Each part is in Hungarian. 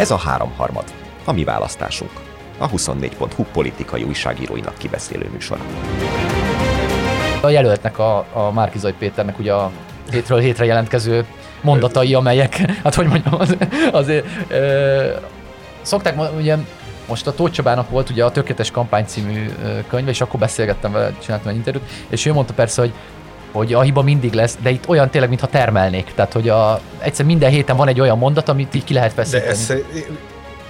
Ez a háromharmad, a mi választásunk. A 24.hu politikai újságíróinak kibeszélő műsora. A jelöltnek, a, a Márkizaj Péternek ugye a hétről hétre jelentkező mondatai, amelyek, hát hogy mondjam, az, azért ö, szokták, ugye most a Tóth Csabának volt ugye a Tökéletes Kampány című könyve, és akkor beszélgettem vele, csináltam egy interjút, és ő mondta persze, hogy hogy a hiba mindig lesz, de itt olyan tényleg, mintha termelnék. Tehát, hogy a, egyszer minden héten van egy olyan mondat, amit így ki lehet feszíteni. De ez,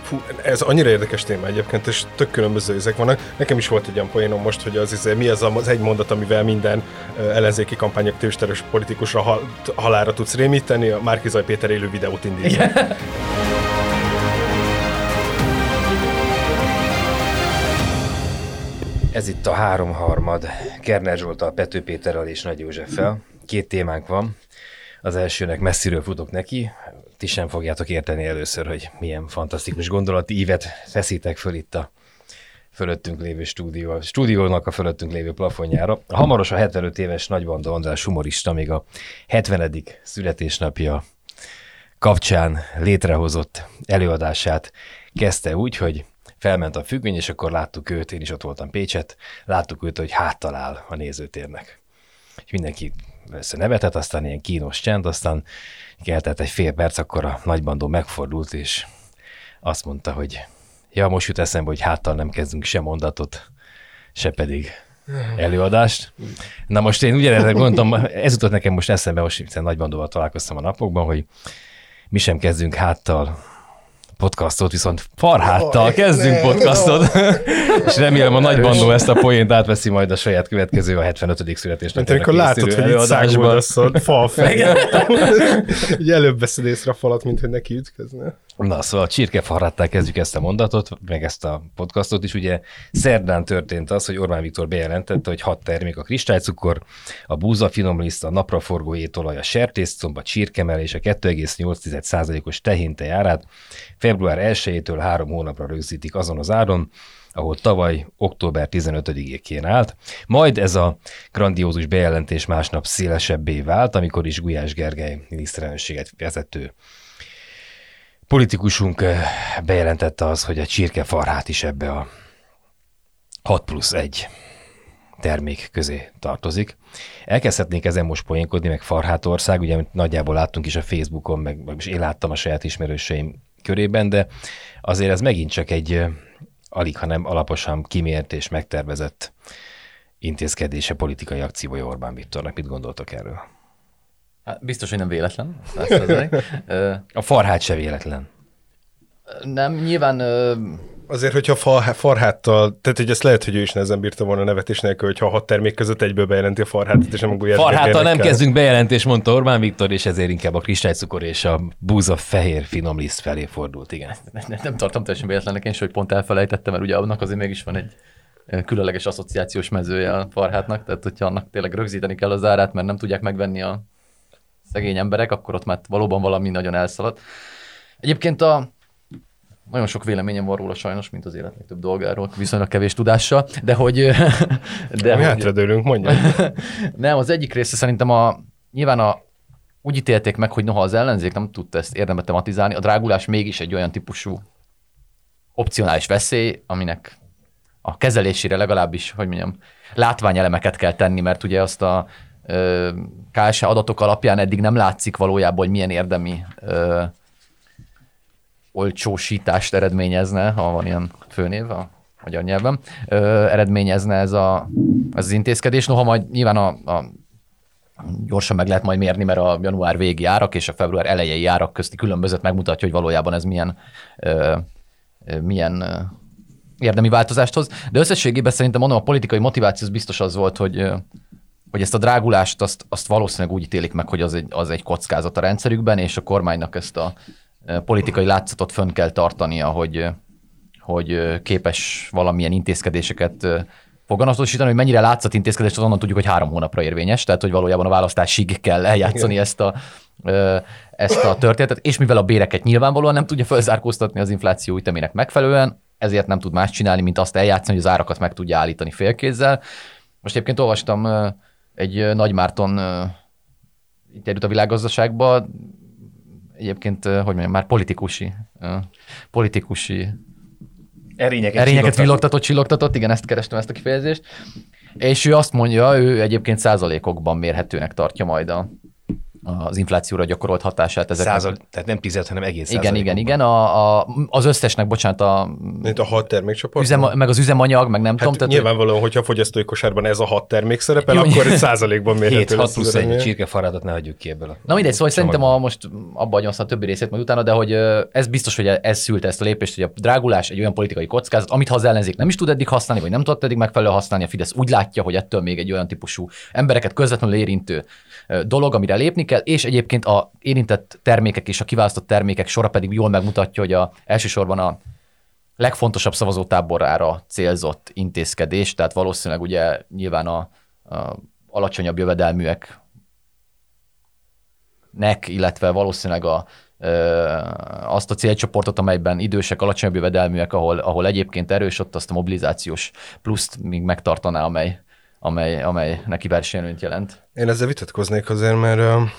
fú, ez annyira érdekes téma egyébként, és tök különböző ezek vannak. Nekem is volt egy olyan poénom most, hogy az, izé, mi az az egy mondat, amivel minden ellenzéki kampányok tősteres politikusra hal, halára tudsz rémíteni, a Márkizaj Péter élő videót indítani. Ez itt a háromharmad. Kerner Zsoltal, Pető Péterrel és Nagy Józseffel. Két témánk van. Az elsőnek messziről futok neki. Ti sem fogjátok érteni először, hogy milyen fantasztikus gondolati ívet feszítek föl itt a fölöttünk lévő stúdió, a stúdiónak a fölöttünk lévő plafonjára. Hamaros a 75 éves Nagybanda András humorista még a 70. születésnapja kapcsán létrehozott előadását kezdte úgy, hogy felment a függöny, és akkor láttuk őt, én is ott voltam Pécset, láttuk őt, hogy háttalál a nézőtérnek. És mindenki nevetett, aztán ilyen kínos csend, aztán keltett egy fél perc, akkor a nagybandó megfordult, és azt mondta, hogy ja, most jut eszembe, hogy háttal nem kezdünk sem mondatot, se pedig előadást. Na most én ugyanerre gondoltam, ez jutott nekem most eszembe, most hiszen nagybandóval találkoztam a napokban, hogy mi sem kezdünk háttal podcastot, viszont Farháttal oh, kezdünk ne, podcastot, no. és remélem a nagy bandó ezt a poént átveszi majd a saját következő a 75. születésnek. Mint amikor látod, hogy itt száguldaszod, falfej. Ugye előbb veszed észre a falat, mint hogy neki ütközne. Na, szóval a csirkefarráttal kezdjük ezt a mondatot, meg ezt a podcastot is. Ugye szerdán történt az, hogy Orbán Viktor bejelentette, hogy hat termék a kristálycukor, a búza finomliszt, a napraforgó étolaj, a sertészcomb, a csirkemel és a 2,8%-os tehintej árát február 1-től három hónapra rögzítik azon az áron, ahol tavaly október 15-én állt. Majd ez a grandiózus bejelentés másnap szélesebbé vált, amikor is Gulyás Gergely miniszterelnökséget vezető politikusunk eh, bejelentette az, hogy a csirkefarhát is ebbe a 6 plusz 1 termék közé tartozik. Elkezdhetnénk ezen most poénkodni, meg Farhátország, ugye nagyjából láttunk is a Facebookon, meg, meg is én láttam a saját ismerőseim körében, de azért ez megint csak egy eh, alig, hanem alaposan kimért és megtervezett intézkedése, politikai akciója Orbán Viktornak. Mit gondoltok erről? Hát biztos, hogy nem véletlen. a farhát se véletlen. Nem, nyilván... Azért, hogyha far, farháttal, tehát hogy ezt lehet, hogy ő is nehezen bírta volna nevetés nélkül, hogyha a hat termék között egyből bejelenti a farhátot, és nem a gulyás Farháttal nem kezdünk bejelentés, mondta Orbán Viktor, és ezért inkább a kristálycukor és a búza fehér finom liszt felé fordult, igen. Nem, nem, nem tartom teljesen véletlennek én is, hogy pont elfelejtettem, mert ugye annak azért mégis van egy különleges asszociációs mezője a farhátnak, tehát hogyha annak tényleg rögzíteni kell az árát, mert nem tudják megvenni a szegény emberek, akkor ott már valóban valami nagyon elszaladt. Egyébként a, nagyon sok véleményem van róla sajnos, mint az élet legtöbb dolgáról, viszonylag kevés tudással, de hogy... De Mi hátradőlünk, mondja. nem, az egyik része szerintem a, nyilván a, úgy ítélték meg, hogy noha az ellenzék nem tudta ezt érdemben tematizálni, a drágulás mégis egy olyan típusú opcionális veszély, aminek a kezelésére legalábbis, hogy mondjam, látványelemeket kell tenni, mert ugye azt a KSH adatok alapján eddig nem látszik valójában, hogy milyen érdemi ö, olcsósítást eredményezne, ha van ilyen főnév a magyar nyelven, ö, eredményezne ez, a, ez az intézkedés. Noha majd nyilván a, a gyorsan meg lehet majd mérni, mert a január végi árak és a február elejei árak közti különbözet megmutatja, hogy valójában ez milyen, ö, milyen érdemi változást hoz. De összességében szerintem mondom, a politikai motiváció biztos az volt, hogy hogy ezt a drágulást azt, azt valószínűleg úgy ítélik meg, hogy az egy, az egy kockázat a rendszerükben, és a kormánynak ezt a e, politikai látszatot fönn kell tartania, hogy, hogy e, képes valamilyen intézkedéseket e, foganatosítani, hogy mennyire látszat intézkedés, az onnan tudjuk, hogy három hónapra érvényes, tehát hogy valójában a választásig kell eljátszani ezt a, ezt a történetet, és mivel a béreket nyilvánvalóan nem tudja felzárkóztatni az infláció ütemének megfelelően, ezért nem tud más csinálni, mint azt eljátszani, hogy az árakat meg tudja állítani félkézzel. Most egyébként olvastam egy Nagy Márton interjút a világgazdaságba, egyébként, hogy mondjam, már politikusi politikusi Erényeket, erényeket villogtatott, csillogtatott, igen, ezt kerestem ezt a kifejezést. És ő azt mondja, ő egyébként százalékokban mérhetőnek tartja majd a, az inflációra gyakorolt hatását. Ezeknek. Százal, tehát nem tized, hanem egész igen, igen, igen. A, a, az összesnek, bocsánat, a Mint a hat termékcsoport. üzem, meg az üzemanyag, meg nem Hát tudom. Tehát, nyilvánvalóan, hogyha a fogyasztói kosárban ez a hat termék szerepel, Jó, akkor egy százalékban 7, mérhető 6 lesz az plusz egy eredmény. csirkefarádat ne hagyjuk ki ebből. A Na mindegy, szóval szerintem a, most abba hagyom a többi részét majd utána, de hogy ez biztos, hogy ez szülte ezt a lépést, hogy a drágulás egy olyan politikai kockázat, amit ha az ellenzék nem is tud eddig használni, vagy nem tudott eddig megfelelően használni, a Fidesz úgy látja, hogy ettől még egy olyan típusú embereket közvetlenül érintő dolog, amire lépni kell, és egyébként a érintett termékek és a kiválasztott termékek sora pedig jól megmutatja, hogy a, elsősorban a legfontosabb szavazótáborára célzott intézkedés, tehát valószínűleg ugye nyilván a, a alacsonyabb jövedelműek nek, illetve valószínűleg a, ö, azt a célcsoportot, amelyben idősek, alacsonyabb jövedelműek, ahol, ahol egyébként erős, ott azt a mobilizációs pluszt még megtartaná, amely, amely, amely neki versenyenyt jelent. Én ezzel vitatkoznék azért, mert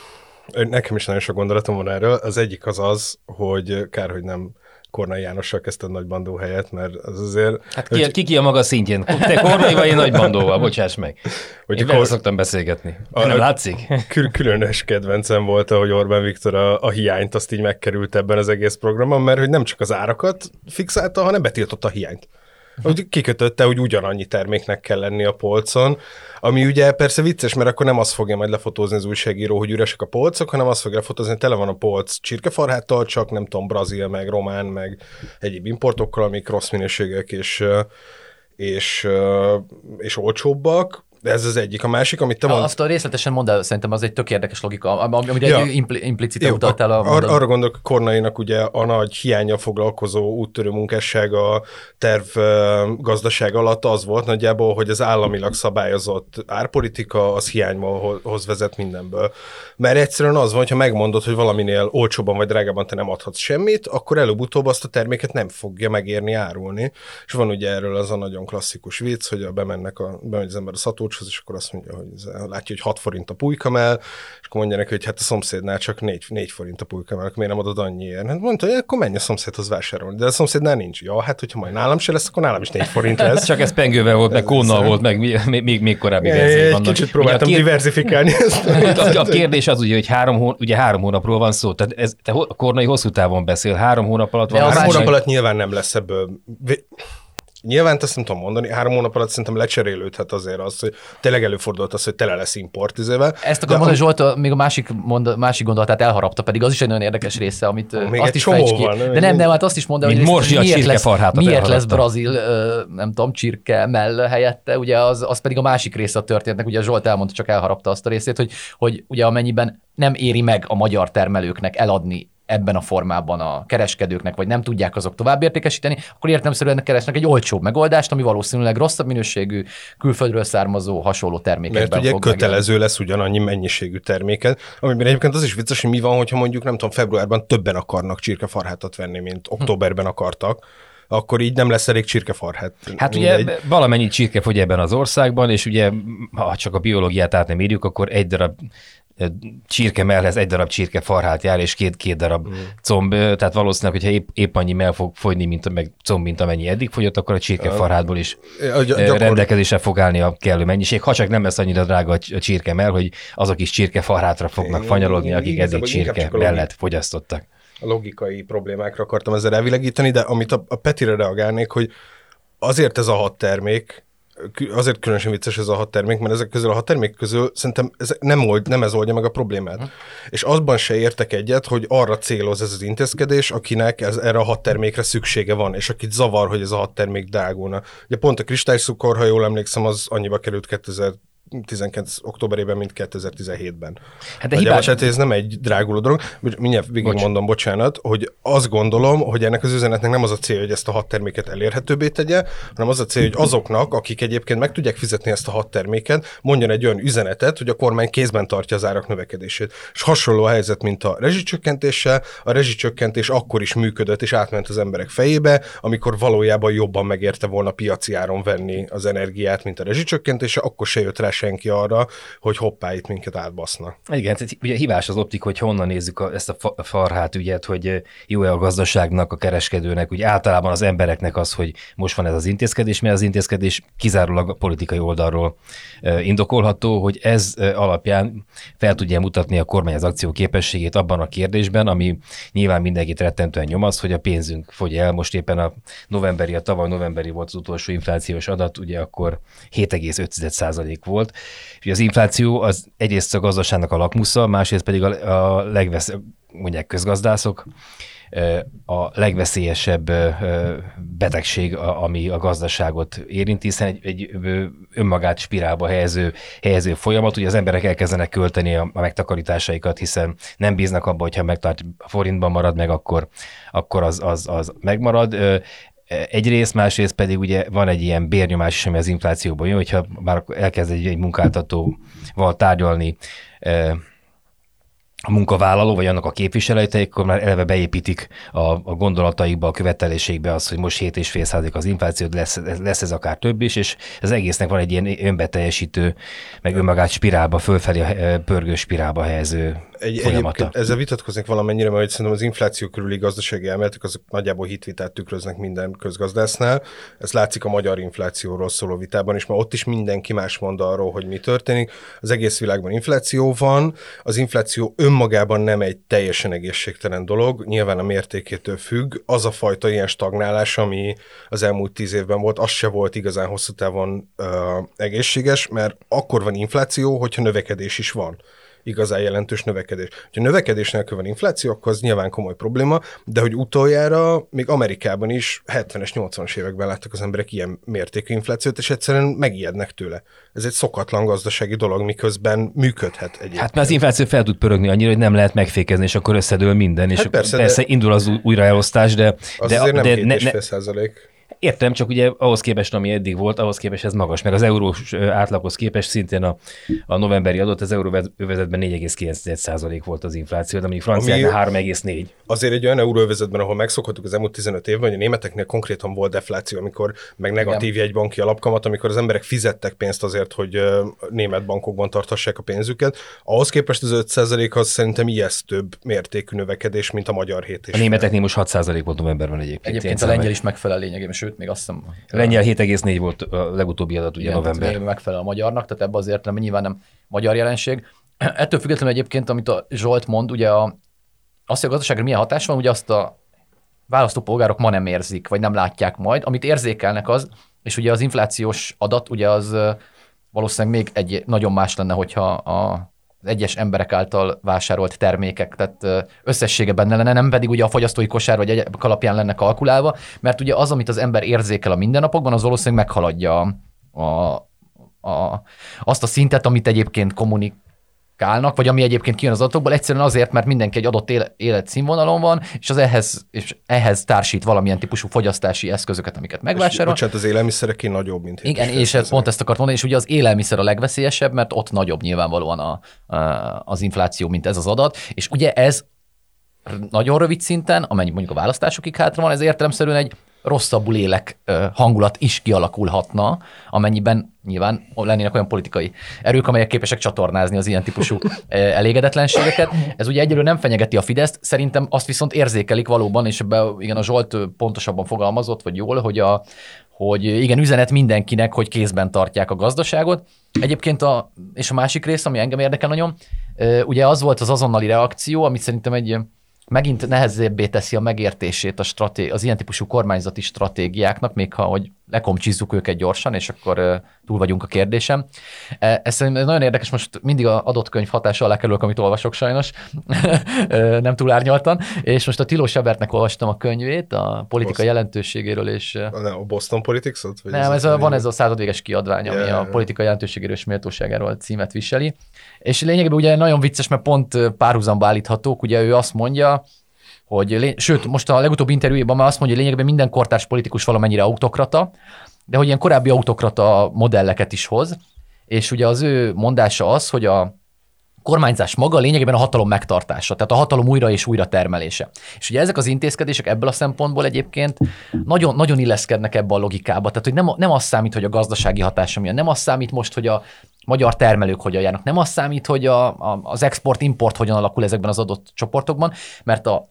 nekem is nagyon sok gondolatom van erről. Az egyik az az, hogy kár, hogy nem Kornai Jánossal kezdted nagy bandó helyet, mert az azért... Hát ki, ki, ki a maga szintjén? Te kormai vagy én nagy bandóval, bocsáss meg. Hogy Én vele szoktam beszélgetni. A- Nem látszik? Kül- különös kedvencem volt, hogy Orbán Viktor a, a hiányt azt így megkerült ebben az egész programban, mert hogy nem csak az árakat fixálta, hanem betiltotta a hiányt. Hogy kikötötte, hogy ugyanannyi terméknek kell lenni a polcon, ami ugye persze vicces, mert akkor nem azt fogja majd lefotózni az újságíró, hogy üresek a polcok, hanem azt fogja lefotózni, hogy tele van a polc csirkefarháttal, csak nem tudom, brazil, meg román, meg egyéb importokkal, amik rossz minőségek és, és, és olcsóbbak. De ez az egyik. A másik, amit te Ja, mondasz, azt a részletesen mondd el, szerintem az egy tök érdekes logika, am- am- amire Ja. impli, implicite Jó, utaltál a ar- arra gondolok, Kornainak ugye a nagy hiánya foglalkozó úttörő munkásság a terv gazdaság alatt az volt nagyjából, hogy az államilag szabályozott árpolitika az hiányból hoz vezet mindenből. Mert egyszerűen az van, hogyha megmondod, hogy valaminél olcsóban vagy drágában te nem adhatsz semmit, akkor előbb-utóbb azt a terméket nem fogja megérni árulni. És van ugye erről az a nagyon klasszikus vicc, hogy a bemennek a, bemegy az ember a szatócshoz, és akkor azt mondja, hogy látja, hogy 6 forint a pulykamell, és akkor mondja neki, hogy hát a szomszédnál csak 4, 4 forint a pulykamell, akkor miért nem adod annyiért? Hát mondta, hogy akkor menj a szomszédhoz vásárolni, de a szomszédnál nincs. Ja, hát hogyha majd nálam se lesz, akkor nálam is 4 forint lesz. Csak ez pengővel volt, meg kónnal volt, meg még, még, még korábbi Egy, verziók vannak. kicsit próbáltam kér, diversifikálni ezt. a, a kérdés az ugye, hogy három, hó, ugye három hónapról van szó. Tehát ez, te a Kornai hosszú távon beszél, három hónap alatt van. Három hónap alatt nyilván nem lesz ebből. Nyilván ezt nem tudom mondani, három hónap alatt szerintem lecserélődhet azért az, hogy tényleg előfordult az, hogy tele lesz importizével. Ezt akarom mondani, Zsolt, a- még a másik, mond, másik gondolatát elharapta, pedig az is egy nagyon érdekes része, amit Még azt is fejts ki. van? De nem, nem, hát azt is mondta, Mint hogy a miért lesz, miért lesz brazil, nem tudom, csirke mell helyette, ugye az, az pedig a másik része a történetnek, ugye Zsolt elmondta, csak elharapta azt a részét, hogy, hogy ugye amennyiben nem éri meg a magyar termelőknek eladni ebben a formában a kereskedőknek, vagy nem tudják azok tovább értékesíteni, akkor értelemszerűen keresnek egy olcsóbb megoldást, ami valószínűleg rosszabb minőségű, külföldről származó hasonló termékekben Mert ugye fog kötelező lesz ugyanannyi mennyiségű terméket, amiben egyébként az is vicces, hogy mi van, hogyha mondjuk nem tudom, februárban többen akarnak csirkefarhátat venni, mint októberben akartak, akkor így nem lesz elég csirkefarhát. Hát ugye Mindegy. valamennyi csirke fogy ebben az országban, és ugye ha csak a biológiát át nem írjuk, akkor egy darab csirke mellhez egy darab csirke farhát jár, és két, két darab Mm. comb, tehát valószínűleg, hogyha épp, épp annyi mell fog fogyni, mint, meg comb, mint amennyi eddig fogyott, akkor a csirke farhátból is A gyakor- rendelkezésre fog állni a kellő mennyiség, ha csak nem lesz annyira drága a cs- a csirke mell, hogy azok is csirke farhátra fognak fanyalogni, akik eddig csirke mellett fogyasztottak. a logikai problémákra akartam ezzel elvilegíteni, de amit a, a Petire reagálnék, hogy azért ez a hat termék, azért különösen vicces ez a hat termék, mert ezek közül a hat termék közül szerintem ez nem, old, nem ez oldja meg a problémát. Hm. És azban se értek egyet, hogy arra céloz ez az intézkedés, akinek ez, erre a hat termékre szüksége van, és akit zavar, hogy ez a hat termék drágulna. Ugye pont a kristályszukor, ha jól emlékszem, az annyiba került 2019. októberében, mint 2017-ben. Hát de hibás, Tehát ez nem egy dráguló dolog. Mindjárt végig Bocs. mondom, bocsánat, hogy azt gondolom, hogy ennek az üzenetnek nem az a cél, hogy ezt a hat terméket elérhetőbbé tegye, hanem az a cél, hogy azoknak, akik egyébként meg tudják fizetni ezt a hat terméket, mondjon egy olyan üzenetet, hogy a kormány kézben tartja az árak növekedését. És hasonló a helyzet, mint a rezsicsökkentéssel. A rezsicsökkentés akkor is működött és átment az emberek fejébe, amikor valójában jobban megérte volna piaci áron venni az energiát, mint a rezsicsökkentése, akkor se jött rá senki arra, hogy hoppá, itt minket átbasznak. Igen, tehát ugye hibás az optik, hogy honnan nézzük a, ezt a fa- farhát ügyet, hogy jó-e a gazdaságnak, a kereskedőnek, úgy általában az embereknek az, hogy most van ez az intézkedés, mert az intézkedés kizárólag a politikai oldalról indokolható, hogy ez alapján fel tudja mutatni a kormány az akció képességét abban a kérdésben, ami nyilván mindenkit rettentően nyom az, hogy a pénzünk fogy el. Most éppen a novemberi, a tavaly novemberi volt az utolsó inflációs adat, ugye akkor 7,5% volt. És az infláció az egyrészt a gazdaságnak a lakmusza, másrészt pedig a, a legvesz, mondják közgazdászok, a legveszélyesebb betegség, ami a gazdaságot érinti, hiszen egy, egy önmagát spirálba helyező, helyező folyamat. Ugye az emberek elkezdenek költeni a, a megtakarításaikat, hiszen nem bíznak abba, hogyha megtart, forintban marad meg, akkor, akkor az, az, az megmarad. Egyrészt, másrészt pedig ugye van egy ilyen bérnyomás is, ami az inflációban jön, hogyha már elkezd egy, egy munkáltatóval tárgyalni a munkavállaló, vagy annak a képviselői, akkor már eleve beépítik a, a gondolataikba, a követelésékbe az, hogy most 7,5 százalék az infláció, lesz, lesz ez akár több is, és az egésznek van egy ilyen önbeteljesítő, meg önmagát spirálba, fölfelé pörgő spirálba helyező egy, folyamata. Ezzel vitatkoznék valamennyire, mert szerintem az infláció körüli gazdasági elméletek azok nagyjából hitvitát tükröznek minden közgazdásznál. Ez látszik a magyar inflációról szóló vitában is, mert ott is mindenki más mond arról, hogy mi történik. Az egész világban infláció van, az infláció önmagában nem egy teljesen egészségtelen dolog, nyilván a mértékétől függ. Az a fajta ilyen stagnálás, ami az elmúlt tíz évben volt, az se volt igazán hosszú távon uh, egészséges, mert akkor van infláció, hogyha növekedés is van igazán jelentős növekedés. Ha növekedés nélkül van infláció, akkor az nyilván komoly probléma, de hogy utoljára még Amerikában is 70-es, 80-as években láttak az emberek ilyen mértékű inflációt, és egyszerűen megijednek tőle. Ez egy szokatlan gazdasági dolog, miközben működhet egy. Hát mert az infláció fel tud pörögni annyira, hogy nem lehet megfékezni, és akkor összedől minden, és hát persze, persze de... indul az újraelosztás, de... Az de, azért nem de, ne, ne, százalék. Értem, csak ugye ahhoz képest, ami eddig volt, ahhoz képest ez magas, meg az eurós átlaghoz képest szintén a, a novemberi adott az euróövezetben 4,9% volt az infláció, de mondjuk Franciában 3,4. Azért egy olyan euróövezetben, ahol megszokhattuk az elmúlt 15 évben, hogy a németeknél konkrétan volt defláció, amikor meg negatív egy banki alapkamat, amikor az emberek fizettek pénzt azért, hogy német bankokban tartassák a pénzüket. Ahhoz képest az 5% az szerintem ijesztőbb mértékű növekedés, mint a magyar hét. A németeknél most 6% volt novemberben egyébként. Egyébként a lengyel is megfelel lényegében, sőt, még azt hiszem... Lengyel 7,4 volt a legutóbbi adat, ugye igen, november. Még megfelel a magyarnak, tehát ebbe azért nem, nyilván nem magyar jelenség. Ettől függetlenül egyébként, amit a Zsolt mond, ugye a, azt, hogy a gazdaságra milyen hatás van, ugye azt a választópolgárok ma nem érzik, vagy nem látják majd. Amit érzékelnek az, és ugye az inflációs adat, ugye az valószínűleg még egy nagyon más lenne, hogyha a az egyes emberek által vásárolt termékek, tehát összessége benne lenne, nem pedig ugye a fogyasztói kosár vagy egy alapján lenne kalkulálva, mert ugye az, amit az ember érzékel a mindennapokban, az valószínűleg meghaladja a, a, azt a szintet, amit egyébként kommunik, állnak, vagy ami egyébként kijön az adatokból, egyszerűen azért, mert mindenki egy adott életszínvonalon van, és az ehhez, és ehhez társít valamilyen típusú fogyasztási eszközöket, amiket megvásárol. Bocsánat, az élelmiszerek nagyobb, mint Igen, és ez, pont ezt akart mondani, és ugye az élelmiszer a legveszélyesebb, mert ott nagyobb nyilvánvalóan a, a, az infláció, mint ez az adat, és ugye ez nagyon rövid szinten, amennyi mondjuk a választásokig hátra van, ez értelemszerűen egy rosszabbul élek hangulat is kialakulhatna, amennyiben nyilván lennének olyan politikai erők, amelyek képesek csatornázni az ilyen típusú elégedetlenségeket. Ez ugye egyelőre nem fenyegeti a Fideszt, szerintem azt viszont érzékelik valóban, és ebben igen a Zsolt pontosabban fogalmazott, vagy jól, hogy a, hogy igen, üzenet mindenkinek, hogy kézben tartják a gazdaságot. Egyébként a, és a másik rész, ami engem érdekel nagyon, ugye az volt az azonnali reakció, amit szerintem egy megint nehezebbé teszi a megértését a straté- az ilyen típusú kormányzati stratégiáknak, még ha hogy lekomcsizzuk őket gyorsan, és akkor túl vagyunk a kérdésem. Ez szerintem nagyon érdekes, most mindig a adott könyv hatása alá kerülök, amit olvasok sajnos, nem túl árnyaltan, és most a Tilós Ebertnek olvastam a könyvét, a politika Boston. jelentőségéről, és... A Boston politics Vagy nem, ez a, van ez a századvéges kiadvány, ami yeah, a politika jelentőségéről és méltóságáról címet viseli, és lényegében ugye nagyon vicces, mert pont párhuzamba állíthatók, ugye ő azt mondja, hogy, sőt, most a legutóbbi interjújában már azt mondja, hogy lényegében minden kortárs politikus valamennyire autokrata, de hogy ilyen korábbi autokrata modelleket is hoz, és ugye az ő mondása az, hogy a kormányzás maga lényegében a hatalom megtartása, tehát a hatalom újra és újra termelése. És ugye ezek az intézkedések ebből a szempontból egyébként nagyon, nagyon illeszkednek ebbe a logikába. Tehát, hogy nem, nem az számít, hogy a gazdasági hatása milyen, nem az számít most, hogy a magyar termelők hogyan járnak, nem az számít, hogy a, a, az export-import hogyan alakul ezekben az adott csoportokban, mert a,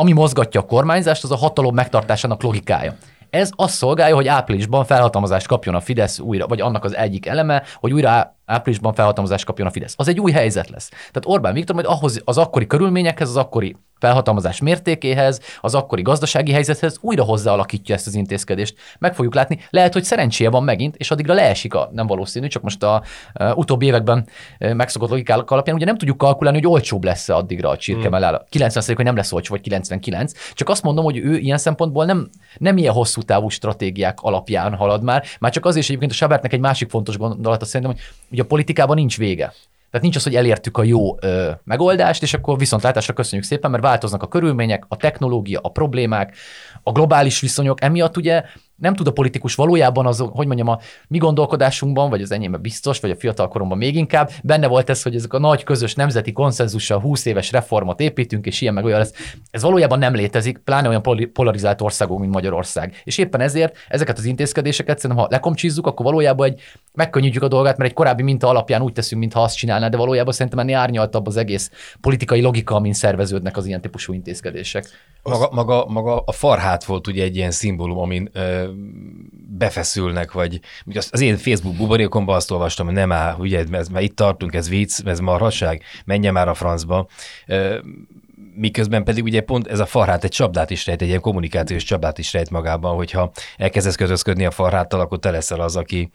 ami mozgatja a kormányzást, az a hatalom megtartásának logikája. Ez azt szolgálja, hogy áprilisban felhatalmazást kapjon a Fidesz újra, vagy annak az egyik eleme, hogy újra áprilisban felhatalmazást kapjon a Fidesz. Az egy új helyzet lesz. Tehát Orbán Viktor majd ahhoz az akkori körülményekhez, az akkori felhatalmazás mértékéhez, az akkori gazdasági helyzethez újra hozzáalakítja ezt az intézkedést. Meg fogjuk látni. Lehet, hogy szerencséje van megint, és addigra leesik a nem valószínű, csak most a, a utóbbi években megszokott logikák alapján ugye nem tudjuk kalkulálni, hogy olcsóbb lesz addigra a csirke hmm. 90 hogy nem lesz olcsó, vagy 99. Csak azt mondom, hogy ő ilyen szempontból nem, nem ilyen hosszú távú stratégiák alapján halad már. Már csak azért is egyébként a Sabertnek egy másik fontos gondolata szerintem, hogy ugye a politikában nincs vége. Tehát nincs az, hogy elértük a jó ö, megoldást, és akkor viszontlátásra köszönjük szépen, mert változnak a körülmények, a technológia, a problémák, a globális viszonyok. Emiatt ugye nem tud a politikus valójában az, hogy mondjam, a mi gondolkodásunkban, vagy az enyémben biztos, vagy a fiatal koromban még inkább, benne volt ez, hogy ezek a nagy közös nemzeti konszenzussal 20 éves reformot építünk, és ilyen meg olyan lesz. Ez valójában nem létezik, pláne olyan polarizált országok, mint Magyarország. És éppen ezért ezeket az intézkedéseket szerintem, ha lekomcsizzuk, akkor valójában egy megkönnyítjük a dolgát, mert egy korábbi minta alapján úgy teszünk, mintha azt csinálná, de valójában szerintem ennél árnyaltabb az egész politikai logika, amin szerveződnek az ilyen típusú intézkedések. Maga, maga, maga a farhát volt ugye egy ilyen szimbólum, amin ö, befeszülnek, vagy az én Facebook buborékomban azt olvastam, hogy nem áll, ugye, ez, mert itt tartunk, ez vicc, ez marhaság, menjen már a francba. Ö, miközben pedig ugye pont ez a farhát egy csapdát is rejt, egy ilyen kommunikációs csapdát is rejt magában, hogyha elkezdesz kötözködni a farháttal, akkor te leszel az, aki,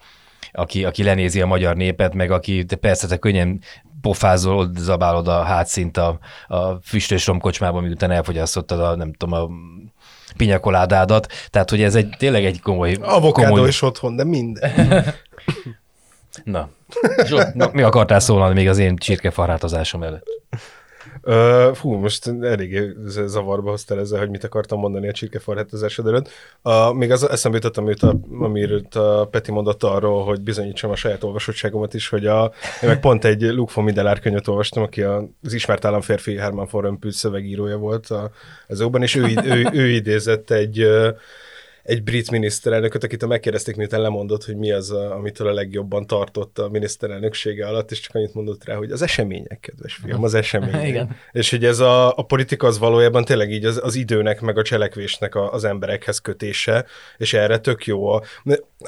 aki, aki lenézi a magyar népet, meg aki te persze te könnyen pofázol, zabálod a hátszint a, a füstös romkocsmában, miután elfogyasztottad a, nem tudom, a pinyakoládádat. Tehát, hogy ez egy tényleg egy komoly... Avokádó komoly... is otthon, de minden. Na, Zsolt, mi akartál szólani még az én csirkefarhátozásom előtt? Uh, fú, most eléggé zavarba hoztál ezzel, hogy mit akartam mondani a csirkefarhetezásod előtt. Uh, még az eszembe jutott, amit a, amiről a Peti mondott arról, hogy bizonyítsam a saját olvasottságomat is, hogy a, én meg pont egy Luke von Middelár könyvet olvastam, aki az ismert államférfi Herman von Römpül szövegírója volt a, az óban, és ő, ő, ő, ő idézett egy egy brit miniszterelnököt, akit megkérdezték, miután lemondott, hogy mi az, amitől a legjobban tartott a miniszterelnöksége alatt, és csak annyit mondott rá, hogy az események, kedves fiam, az események. Igen. És hogy ez a, a politika az valójában tényleg így az, az időnek, meg a cselekvésnek a, az emberekhez kötése, és erre tök jó. A,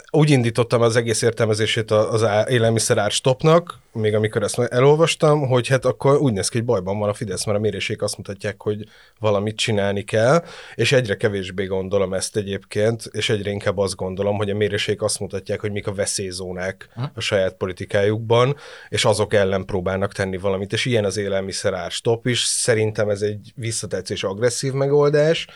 úgy indítottam az egész értelmezését az élelmiszer stopnak, még amikor ezt elolvastam, hogy hát akkor úgy néz ki, hogy bajban van a Fidesz, mert a mérésék azt mutatják, hogy valamit csinálni kell, és egyre kevésbé gondolom ezt egyébként, és egyre inkább azt gondolom, hogy a mérésék azt mutatják, hogy mik a veszélyzónák a saját politikájukban, és azok ellen próbálnak tenni valamit, és ilyen az élelmiszer árstop is. Szerintem ez egy visszatetszés agresszív megoldás,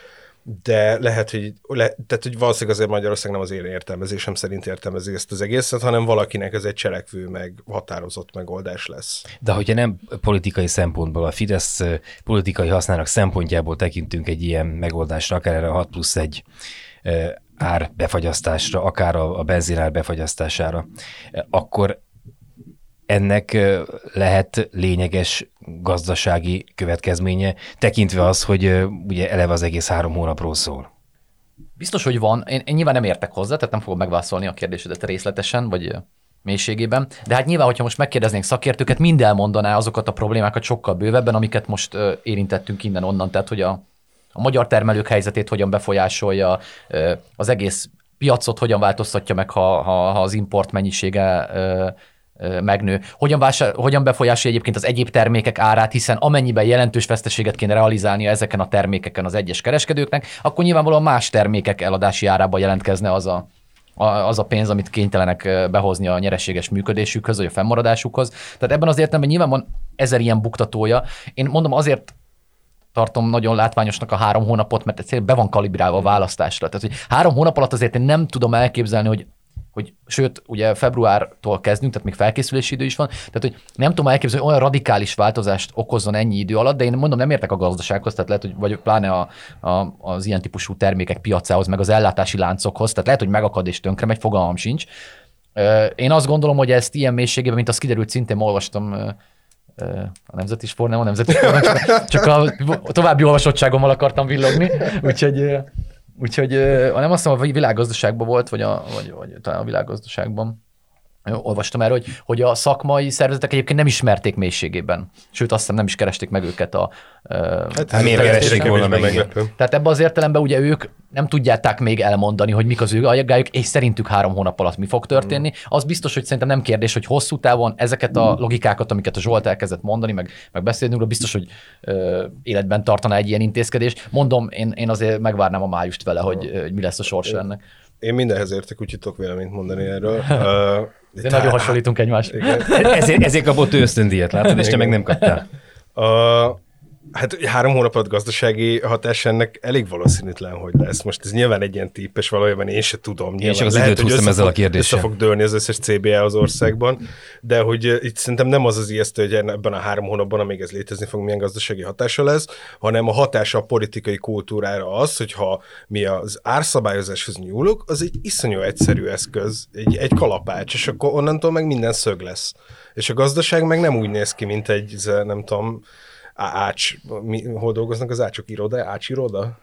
de lehet, hogy, le, tehát, hogy valószínűleg azért Magyarország nem az én értelmezésem szerint értelmezi ezt az egészet, hanem valakinek ez egy cselekvő, meg határozott megoldás lesz. De hogyha nem politikai szempontból, a Fidesz politikai hasznának szempontjából tekintünk egy ilyen megoldásra, akár erre a 6 plusz 1 ár befagyasztásra, akár a, a benzinár befagyasztására, akkor ennek lehet lényeges gazdasági következménye, tekintve az, hogy ugye eleve az egész három hónapról szól. Biztos, hogy van. Én, én nyilván nem értek hozzá, tehát nem fogom megválaszolni a kérdésedet részletesen, vagy mélységében. De hát nyilván, hogyha most megkérdeznénk szakértőket, mind elmondaná azokat a problémákat sokkal bővebben, amiket most érintettünk innen-onnan, tehát hogy a, a magyar termelők helyzetét hogyan befolyásolja, az egész piacot hogyan változtatja meg, ha, ha, ha az import mennyisége megnő. Hogyan, vásár, hogyan befolyásolja egyébként az egyéb termékek árát, hiszen amennyiben jelentős veszteséget kéne realizálnia ezeken a termékeken az egyes kereskedőknek, akkor nyilvánvalóan más termékek eladási árába jelentkezne az a, az a pénz, amit kénytelenek behozni a nyereséges működésükhöz, vagy a fennmaradásukhoz. Tehát ebben az értelemben nyilván van ezer ilyen buktatója. Én mondom azért tartom nagyon látványosnak a három hónapot, mert egyszerűen be van kalibrálva a választásra. Tehát, hogy három hónap alatt azért én nem tudom elképzelni, hogy hogy sőt, ugye februártól kezdünk, tehát még felkészülési idő is van, tehát hogy nem tudom elképzelni, hogy olyan radikális változást okozzon ennyi idő alatt, de én mondom, nem értek a gazdasághoz, tehát lehet, hogy vagy pláne a, a, az ilyen típusú termékek piacához, meg az ellátási láncokhoz, tehát lehet, hogy megakad és tönkre megy, fogalmam sincs. Én azt gondolom, hogy ezt ilyen mélységében, mint az kiderült, szintén olvastam a nemzeti nem a nemzeti sport, csak, csak a további olvasottságommal akartam villogni, úgyhogy, úgyhogy nem azt mondom, a világgazdaságban volt, vagy, a, vagy, vagy talán a világgazdaságban olvastam erről, hogy, hogy a szakmai szervezetek egyébként nem ismerték mélységében. Sőt, azt hiszem nem is keresték meg őket a... Hát, hát miért keresték volna meg? Meglepő. Tehát ebben az értelemben ugye ők nem tudják még elmondani, hogy mik az ő aggályok, és szerintük három hónap alatt mi fog történni. Az biztos, hogy szerintem nem kérdés, hogy hosszú távon ezeket a logikákat, amiket a Zsolt elkezdett mondani, meg, meg beszélni biztos, hogy ö, életben tartaná egy ilyen intézkedés. Mondom, én, én azért megvárnám a májust vele, hogy, hogy mi lesz a sors ennek. Én mindenhez értek, úgyhogy tudok véleményt mondani erről. De Tehát, nagyon hasonlítunk egymást. ezért, ezért kapott ő ösztöndíjat, látod, és te meg nem kaptál. Uh, Hát három hónap alatt gazdasági hatás ennek elég valószínűtlen, hogy lesz. Most ez nyilván egy ilyen tipp, és valójában én se tudom. Nyilván én csak az lehet, időt húztam ezzel a kérdéssel. Össze fog dőlni az összes CBA az országban, de hogy itt szerintem nem az az ijesztő, hogy ebben a három hónapban, amíg ez létezni fog, milyen gazdasági hatása lesz, hanem a hatása a politikai kultúrára az, hogyha mi az árszabályozáshoz nyúlunk, az egy iszonyú egyszerű eszköz, egy, egy kalapács, és akkor onnantól meg minden szög lesz. És a gazdaság meg nem úgy néz ki, mint egy, nem tudom, ács, mi, hol dolgoznak az ácsok iroda, ácsiroda?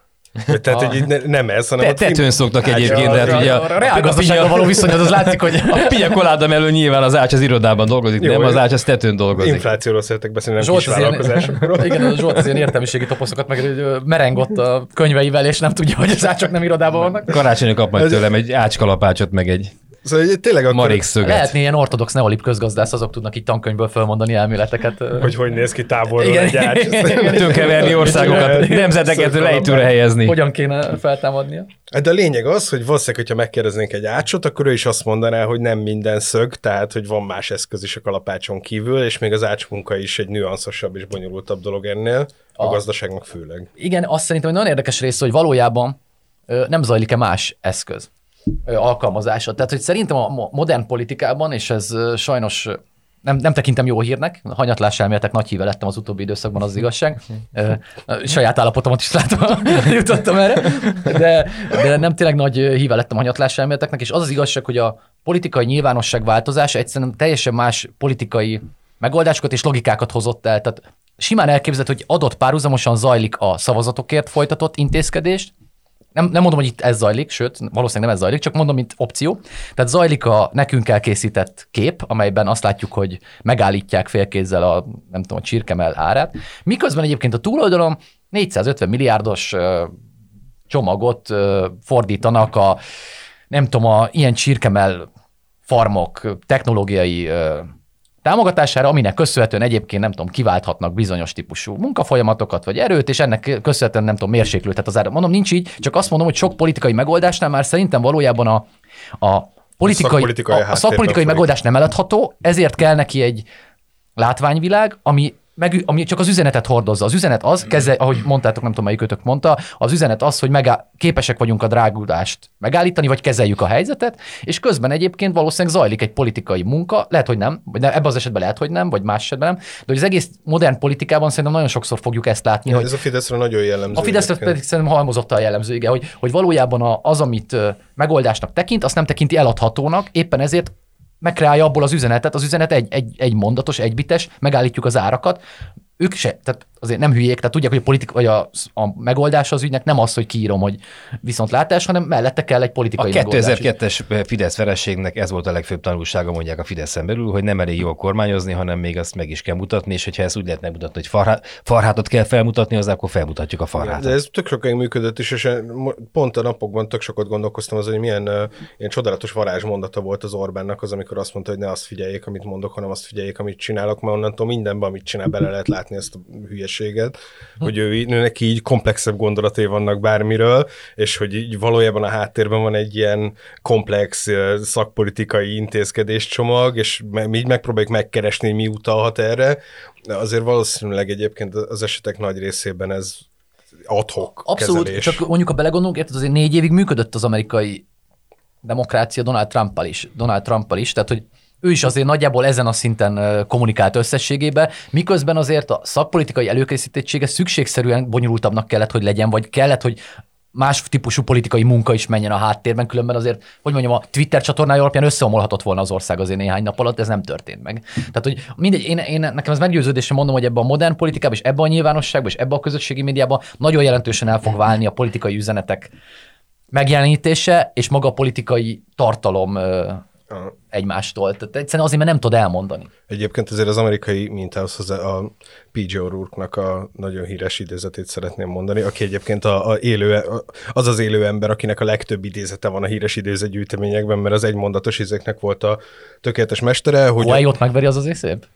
Tehát, hogy ne, nem ez, hanem... Te, tetőn szoktak egyébként, de hát ugye a, a, reál gazdaságban való viszonyod, az látszik, hogy... A piakoláda mellől nyilván az ács az irodában dolgozik, Jó, nem az ács az tetőn dolgozik. Inflációról szeretek beszélni, nem kis vállalkozásokról. Igen, a Zsolt az ilyen értelmiségi toposzokat meg mereng ott a könyveivel, és nem tudja, hogy az ácsok nem irodában vannak. Karácsonyra kap majd tőlem egy ácskalapácsot, meg egy Szóval tényleg akkor... Marék szöget. Lehetné ilyen ortodox neolip közgazdász, azok tudnak itt tankönyvből felmondani elméleteket. Hogy hogy néz ki távolról igen, egy ács. Tönkeverni országokat, nemzeteket lejtőre helyezni. Hogyan kéne feltámadnia? Hát de a lényeg az, hogy valószínűleg, hogyha megkérdeznénk egy ácsot, akkor ő is azt mondaná, hogy nem minden szög, tehát hogy van más eszköz is a kalapácson kívül, és még az ácsmunka is egy nüanszosabb és bonyolultabb dolog ennél, a, a gazdaságnak főleg. Igen, azt szerintem, hogy nagyon érdekes része, hogy valójában nem zajlik-e más eszköz alkalmazása. Tehát, hogy szerintem a modern politikában, és ez sajnos nem, nem tekintem jó hírnek, hanyatlás elméletek nagy híve lettem az utóbbi időszakban, az igazság. Saját állapotomat is látom, jutottam erre, de, de nem tényleg nagy híve lettem hanyatlás elméleteknek, és az az igazság, hogy a politikai nyilvánosság változása egyszerűen teljesen más politikai megoldásokat és logikákat hozott el. Tehát simán elképzelhető, hogy adott párhuzamosan zajlik a szavazatokért folytatott intézkedést, nem, nem mondom, hogy itt ez zajlik, sőt, valószínűleg nem ez zajlik, csak mondom, mint opció. Tehát zajlik a nekünk elkészített kép, amelyben azt látjuk, hogy megállítják félkézzel a, nem tudom, a csirkemel árát, miközben egyébként a túloldalon 450 milliárdos csomagot fordítanak a, nem tudom, a ilyen csirkemel farmok technológiai támogatására, aminek köszönhetően egyébként nem tudom, kiválthatnak bizonyos típusú munkafolyamatokat vagy erőt, és ennek köszönhetően nem tudom, mérséklődhet az ára. Mondom, nincs így, csak azt mondom, hogy sok politikai megoldásnál már szerintem valójában a, a politikai, a szakpolitikai, a, a szakpolitikai megoldás nem eladható, ezért kell neki egy látványvilág, ami meg, ami csak az üzenetet hordozza. Az üzenet az, keze, ahogy mondtátok, nem tudom, melyik kötök mondta, az üzenet az, hogy megá- képesek vagyunk a drágulást megállítani, vagy kezeljük a helyzetet, és közben egyébként valószínűleg zajlik egy politikai munka, lehet, hogy nem, vagy ebben az esetben lehet, hogy nem, vagy más esetben nem, de hogy az egész modern politikában szerintem nagyon sokszor fogjuk ezt látni. Ja, hogy ez a Fideszre nagyon jellemző. A Fideszre pedig szerintem halmozottan jellemző, igen, hogy, hogy valójában az, amit megoldásnak tekint, azt nem tekinti eladhatónak, éppen ezért megkreálja abból az üzenetet, az üzenet egy, egy, egy mondatos, egybites, megállítjuk az árakat, ők se, tehát azért nem hülyék, tehát tudják, hogy a politika, vagy a, a megoldás az ügynek nem az, hogy kiírom, hogy viszontlátás, hanem mellette kell egy politikai A 2002-es Fidesz vereségnek ez volt a legfőbb tanulsága, mondják a Fideszen belül, hogy nem elég jól kormányozni, hanem még azt meg is kell mutatni, és hogyha ezt úgy lehet megmutatni, hogy farhá, farhátot kell felmutatni, az akkor felmutatjuk a farhátot. De ez tök sokáig működött is, és pont a napokban tök sokat gondolkoztam az, hogy milyen uh, ilyen csodálatos varázsmondata volt az Orbánnak az, amikor azt mondta, hogy ne azt figyeljék, amit mondok, hanem azt figyeljék, amit csinálok, mert onnantól mindenben, amit csinál, bele lehet látni ezt a hülyes hülyeséget, hogy ő, neki így komplexebb gondolaté vannak bármiről, és hogy így valójában a háttérben van egy ilyen komplex szakpolitikai intézkedéscsomag, és így megpróbáljuk megkeresni, mi utalhat erre. Azért valószínűleg egyébként az esetek nagy részében ez adhok Abszolút, kezelés. csak mondjuk, ha belegondolunk, érted, azért négy évig működött az amerikai demokrácia Donald Trumpal is, Donald Trumpal is, tehát hogy ő is azért nagyjából ezen a szinten kommunikált összességébe, miközben azért a szakpolitikai előkészítettsége szükségszerűen bonyolultabbnak kellett, hogy legyen, vagy kellett, hogy más típusú politikai munka is menjen a háttérben, különben azért, hogy mondjam, a Twitter csatornája alapján összeomolhatott volna az ország azért néhány nap alatt, ez nem történt meg. Tehát, hogy mindegy, én, én nekem ez meggyőződésem mondom, hogy ebben a modern politikában és ebben a nyilvánosságban és ebben a közösségi médiában nagyon jelentősen el fog válni a politikai üzenetek megjelenítése és maga a politikai tartalom egymástól. Tehát egyszerűen azért, mert nem tud elmondani. Egyébként azért az amerikai mintához a P.J. O'Rourke-nak a nagyon híres idézetét szeretném mondani, aki egyébként a, a élő, az az élő ember, akinek a legtöbb idézete van a híres idézetgyűjteményekben, mert az egymondatos izéknek volt a tökéletes mestere. Hogy Huawei a... ott megveri az az szép?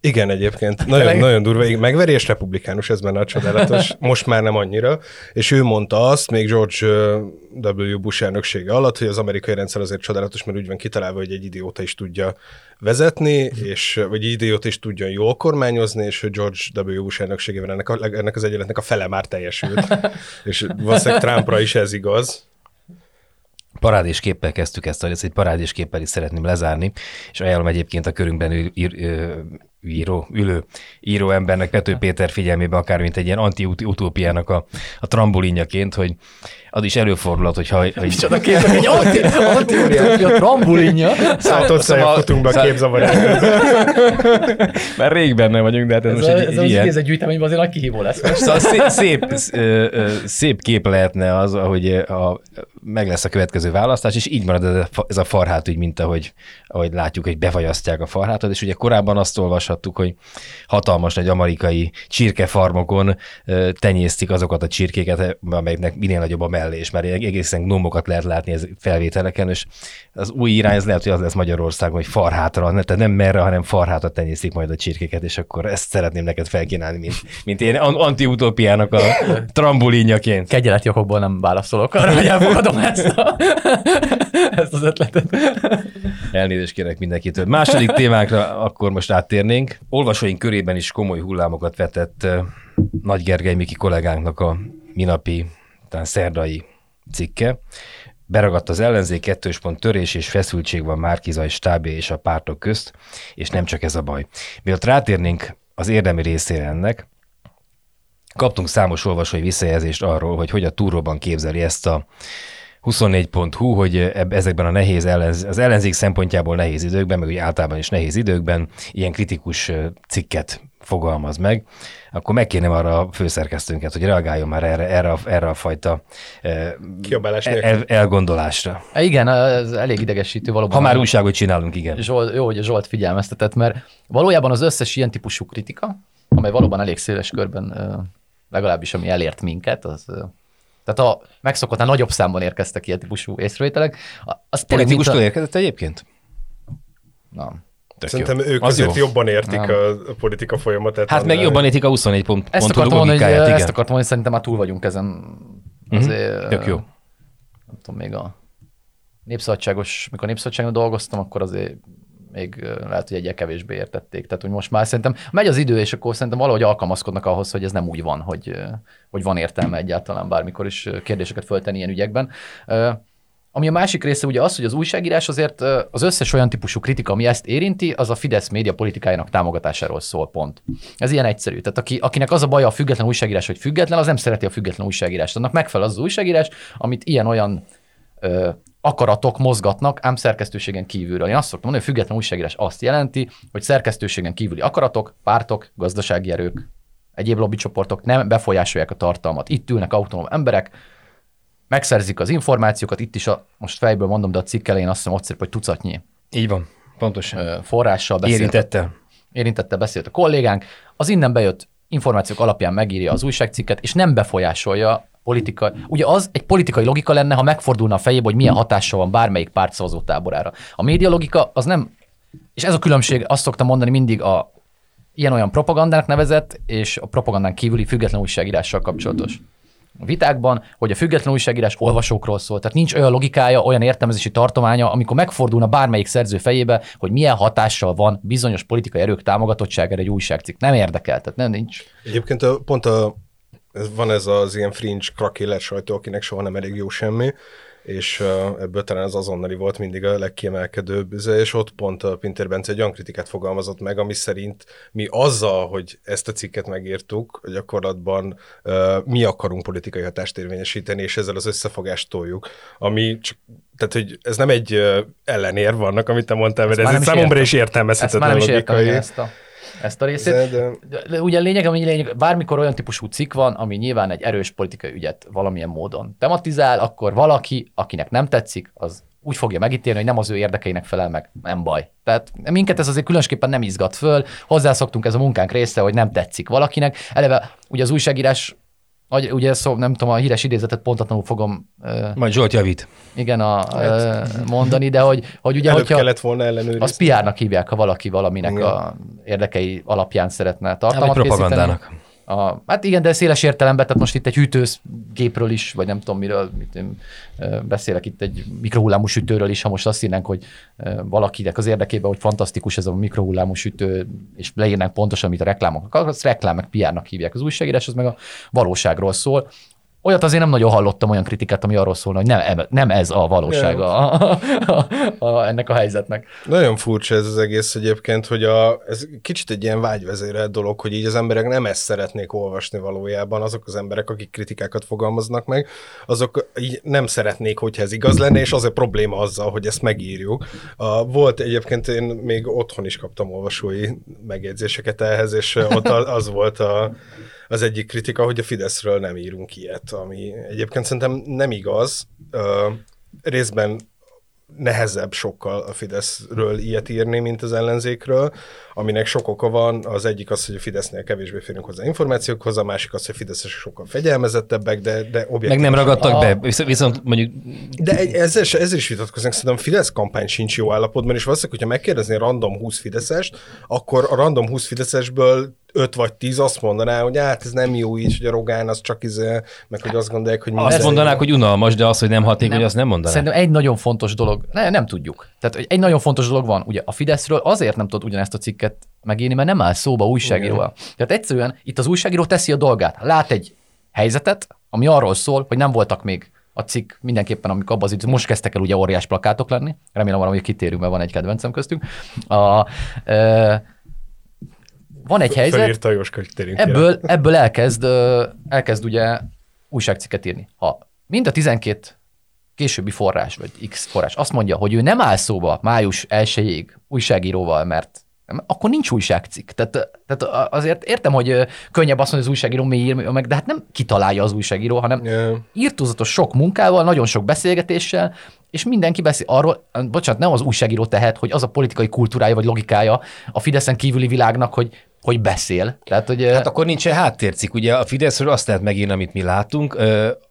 Igen, egyébként. Nagyon, nagyon durva. Megveri és republikánus, ez benne a csodálatos. Most már nem annyira. És ő mondta azt, még George W. Bush elnöksége alatt, hogy az amerikai rendszer azért csodálatos, mert úgy van kitalálva, hogy egy idióta is tudja vezetni, és, vagy egy idióta is tudjon jól kormányozni, és hogy George W. Bush elnökségében ennek, a, ennek az egyenletnek a fele már teljesült. és valószínűleg Trumpra is ez igaz parádésképpel kezdtük ezt, hogy ezt egy parádésképpel is szeretném lezárni, és ajánlom egyébként a körünkben író, ülő író embernek, Pető Péter figyelmébe akár, mint egy ilyen anti-utópiának a, a trambulinjaként, hogy az is előfordulhat, hogyha... Hogy... Micsoda képek, egy anti, anti a trambulinja. Szóval ott szóval, futunk be a képzavar Mert rég benne vagyunk, de hát ez, ez most a, egy, ez ilyen. Ez az gyűjteményben azért nagy kihívó lesz. Szóval szép, szép, szép kép lehetne az, ahogy a, meg lesz a következő választás, és így marad ez a farhát, úgy, mint ahogy, ahogy látjuk, hogy befagyasztják a farhátot, és ugye korábban azt olvashattuk, hogy hatalmas nagy amerikai csirkefarmokon tenyésztik azokat a csirkéket, amelyeknek minél nagyobb a mellés, mert egészen gnomokat lehet látni ez felvételeken, és az új irány ez lehet, hogy az lesz Magyarországon, hogy farhátra, tehát nem merre, hanem farhátra tenyésztik majd a csirkéket, és akkor ezt szeretném neked felkínálni, mint, mint én anti-utópiának a trambulinjaként. Kegyeleti okokból nem válaszolok arra, hogy elfogadom ezt, a, ezt az ötletet. Elnézést kérek mindenkitől. Második témánkra akkor most áttérnénk. Olvasóink körében is komoly hullámokat vetett Nagy Gergely Miki kollégánknak a minapi talán szerdai cikke, beragadt az ellenzék, kettős pont törés és feszültség van Márkizai stábja és a pártok közt, és nem csak ez a baj. Mielőtt rátérnénk az érdemi részére ennek, kaptunk számos olvasói visszajelzést arról, hogy hogy a túróban képzeli ezt a 24.hu, hogy ezekben a nehéz ellenz, az ellenzék szempontjából nehéz időkben, meg úgy általában is nehéz időkben ilyen kritikus cikket fogalmaz meg, akkor meg kéne arra a főszerkesztőnket, hogy reagáljon már erre, erre, a, erre a fajta eh, el, elgondolásra. Igen, ez elég idegesítő valóban. Ha már újságot csinálunk, igen. Zsolt, jó, hogy a Zsolt figyelmeztetett, mert valójában az összes ilyen típusú kritika, amely valóban elég széles körben legalábbis ami elért minket, az tehát a megszokottnál nagyobb számban érkeztek ilyen típusú észrevételek. Az Politikustól érkezett egyébként? Nem. Tök Szerintem jó. ők az azért jó. jobban értik a, a politika folyamatát. Hát meg jobban értik a 24 pont, ezt akartam mondani, hogy, igen. Ezt akartam mondani, szerintem már túl vagyunk ezen. Mhm. Azért. Tök jó. Nem tudom, még a népszabadságos, mikor népszabadságon dolgoztam, akkor azért még lehet, hogy egyre kevésbé értették. Tehát, hogy most már szerintem megy az idő, és akkor szerintem valahogy alkalmazkodnak ahhoz, hogy ez nem úgy van, hogy, hogy van értelme egyáltalán bármikor is kérdéseket föltenni ilyen ügyekben. Ami a másik része ugye az, hogy az újságírás azért az összes olyan típusú kritika, ami ezt érinti, az a Fidesz média politikájának támogatásáról szól, pont. Ez ilyen egyszerű. Tehát aki, akinek az a baja a független újságírás, hogy független, az nem szereti a független újságírást. Annak megfelel az, az újságírás, amit ilyen-olyan ö, akaratok mozgatnak, ám szerkesztőségen kívülről. Én azt szoktam mondani, hogy független újságírás azt jelenti, hogy szerkesztőségen kívüli akaratok, pártok, gazdasági erők, egyéb lobbycsoportok nem befolyásolják a tartalmat. Itt ülnek autonóm emberek, megszerzik az információkat, itt is a, most fejből mondom, de a cikk elején azt hiszem ott szép, hogy tucatnyi. Így van, pontosan. Forrással beszélt. Érintette. Érintette beszélt a kollégánk. Az innen bejött információk alapján megírja az újságcikket, és nem befolyásolja politika. Ugye az egy politikai logika lenne, ha megfordulna a fejébe, hogy milyen hatással van bármelyik párt szavazótáborára. A média logika az nem, és ez a különbség, azt szoktam mondani mindig a ilyen-olyan propagandának nevezett, és a propagandán kívüli független újságírással kapcsolatos vitákban, hogy a független újságírás olvasókról szól. Tehát nincs olyan logikája, olyan értelmezési tartománya, amikor megfordulna bármelyik szerző fejébe, hogy milyen hatással van bizonyos politikai erők támogatottságára egy újságcikk. Nem érdekel, tehát nem nincs. Egyébként a, pont a, ez van ez az ilyen fringe krakéler sajtó, akinek soha nem elég jó semmi, és uh, ebből talán az azonnali volt mindig a legkiemelkedőbb, és ott pont a Pinter Bence egy olyan kritikát fogalmazott meg, ami szerint mi azzal, hogy ezt a cikket megírtuk, gyakorlatban uh, mi akarunk politikai hatást érvényesíteni, és ezzel az összefogást toljuk, ami csak tehát, hogy ez nem egy ellenér vannak, amit te mondtál, mert ez, ez számomra is értelmezhetetlen logikai. Ezt a ezt a részét. De, de... Ugye lényeg, ami lényeg, bármikor olyan típusú cikk van, ami nyilván egy erős politikai ügyet valamilyen módon tematizál, akkor valaki, akinek nem tetszik, az úgy fogja megítélni, hogy nem az ő érdekeinek felel meg, nem baj. Tehát minket ez azért különösképpen nem izgat föl, hozzászoktunk ez a munkánk része, hogy nem tetszik valakinek. Eleve ugye az újságírás ugye szó, nem tudom, a híres idézetet pontatlanul fogom... Majd Zsolt javít. Igen, a, mondani, de hogy, hogy ugye, Előbb hogyha... kellett volna ellenőrizni. Az PR-nak hívják, ha valaki valaminek igen. a érdekei alapján szeretne tartalmat Nem, propagandának. A, hát igen, de széles értelemben, tehát most itt egy hűtőgépről is, vagy nem tudom miről, mit én, beszélek itt egy mikrohullámú sütőről is, ha most azt írnánk, hogy valakinek az érdekében, hogy fantasztikus ez a mikrohullámú sütő, és leírnánk pontosan, amit a reklámok, az reklám meg PR-nak hívják az újságírás, az meg a valóságról szól olyat azért nem nagyon hallottam olyan kritikát, ami arról szólna, hogy nem, nem ez a valósága a, a, a, ennek a helyzetnek. Nagyon furcsa ez az egész egyébként, hogy a, ez kicsit egy ilyen vágyvezérelt dolog, hogy így az emberek nem ezt szeretnék olvasni valójában, azok az emberek, akik kritikákat fogalmaznak meg, azok így nem szeretnék, hogyha ez igaz lenne, és az a probléma azzal, hogy ezt megírjuk. A, volt egyébként, én még otthon is kaptam olvasói megjegyzéseket ehhez, és ott az volt a az egyik kritika, hogy a Fideszről nem írunk ilyet, ami egyébként szerintem nem igaz. Részben nehezebb sokkal a Fideszről ilyet írni, mint az ellenzékről, aminek sok oka van. Az egyik az, hogy a Fidesznél kevésbé férünk hozzá információkhoz, a másik az, hogy a Fideszesek sokkal fegyelmezettebbek, de, de objektív. Meg nem ragadtak a... be, viszont mondjuk... De egy, ezzel, ezzel is vitatkozunk, szerintem a Fidesz kampány sincs jó állapotban, és valószínűleg, hogyha megkérdezni a random 20 Fideszest, akkor a random 20 Fideszesből öt vagy tíz azt mondaná, hogy hát ez nem jó így, hogy a Rogán az csak izé, meg hogy azt gondolják, hogy Azt mondanák, jó. hogy unalmas, de az, hogy nem hatékony, nem. azt nem mondanák. Szerintem egy nagyon fontos dolog, ne, nem tudjuk. Tehát egy nagyon fontos dolog van, ugye a Fideszről azért nem tudod ugyanezt a cikket megírni, mert nem áll szóba újságíróval. Tehát egyszerűen itt az újságíró teszi a dolgát. Lát egy helyzetet, ami arról szól, hogy nem voltak még a cikk mindenképpen, amikor abban az idő, most kezdtek el ugye óriás plakátok lenni, remélem valami kitérünk, mert van egy kedvencem köztünk. A, e, van egy helyzet, ebből, ebből elkezd, elkezd ugye újságcikket írni. Ha mind a 12 későbbi forrás, vagy X forrás azt mondja, hogy ő nem áll szóba május 1 újságíróval, mert akkor nincs újságcikk. Tehát, tehát azért értem, hogy könnyebb azt mondani, az újságíró mi ír meg, de hát nem kitalálja az újságíró, hanem yeah. írtózatos sok munkával, nagyon sok beszélgetéssel, és mindenki beszél arról, bocsánat, nem az újságíró tehet, hogy az a politikai kultúrája vagy logikája a Fideszen kívüli világnak, hogy hogy beszél. Tehát, hogy, hát akkor nincsen háttércik. Ugye a Fideszről azt lehet megírni, amit mi látunk,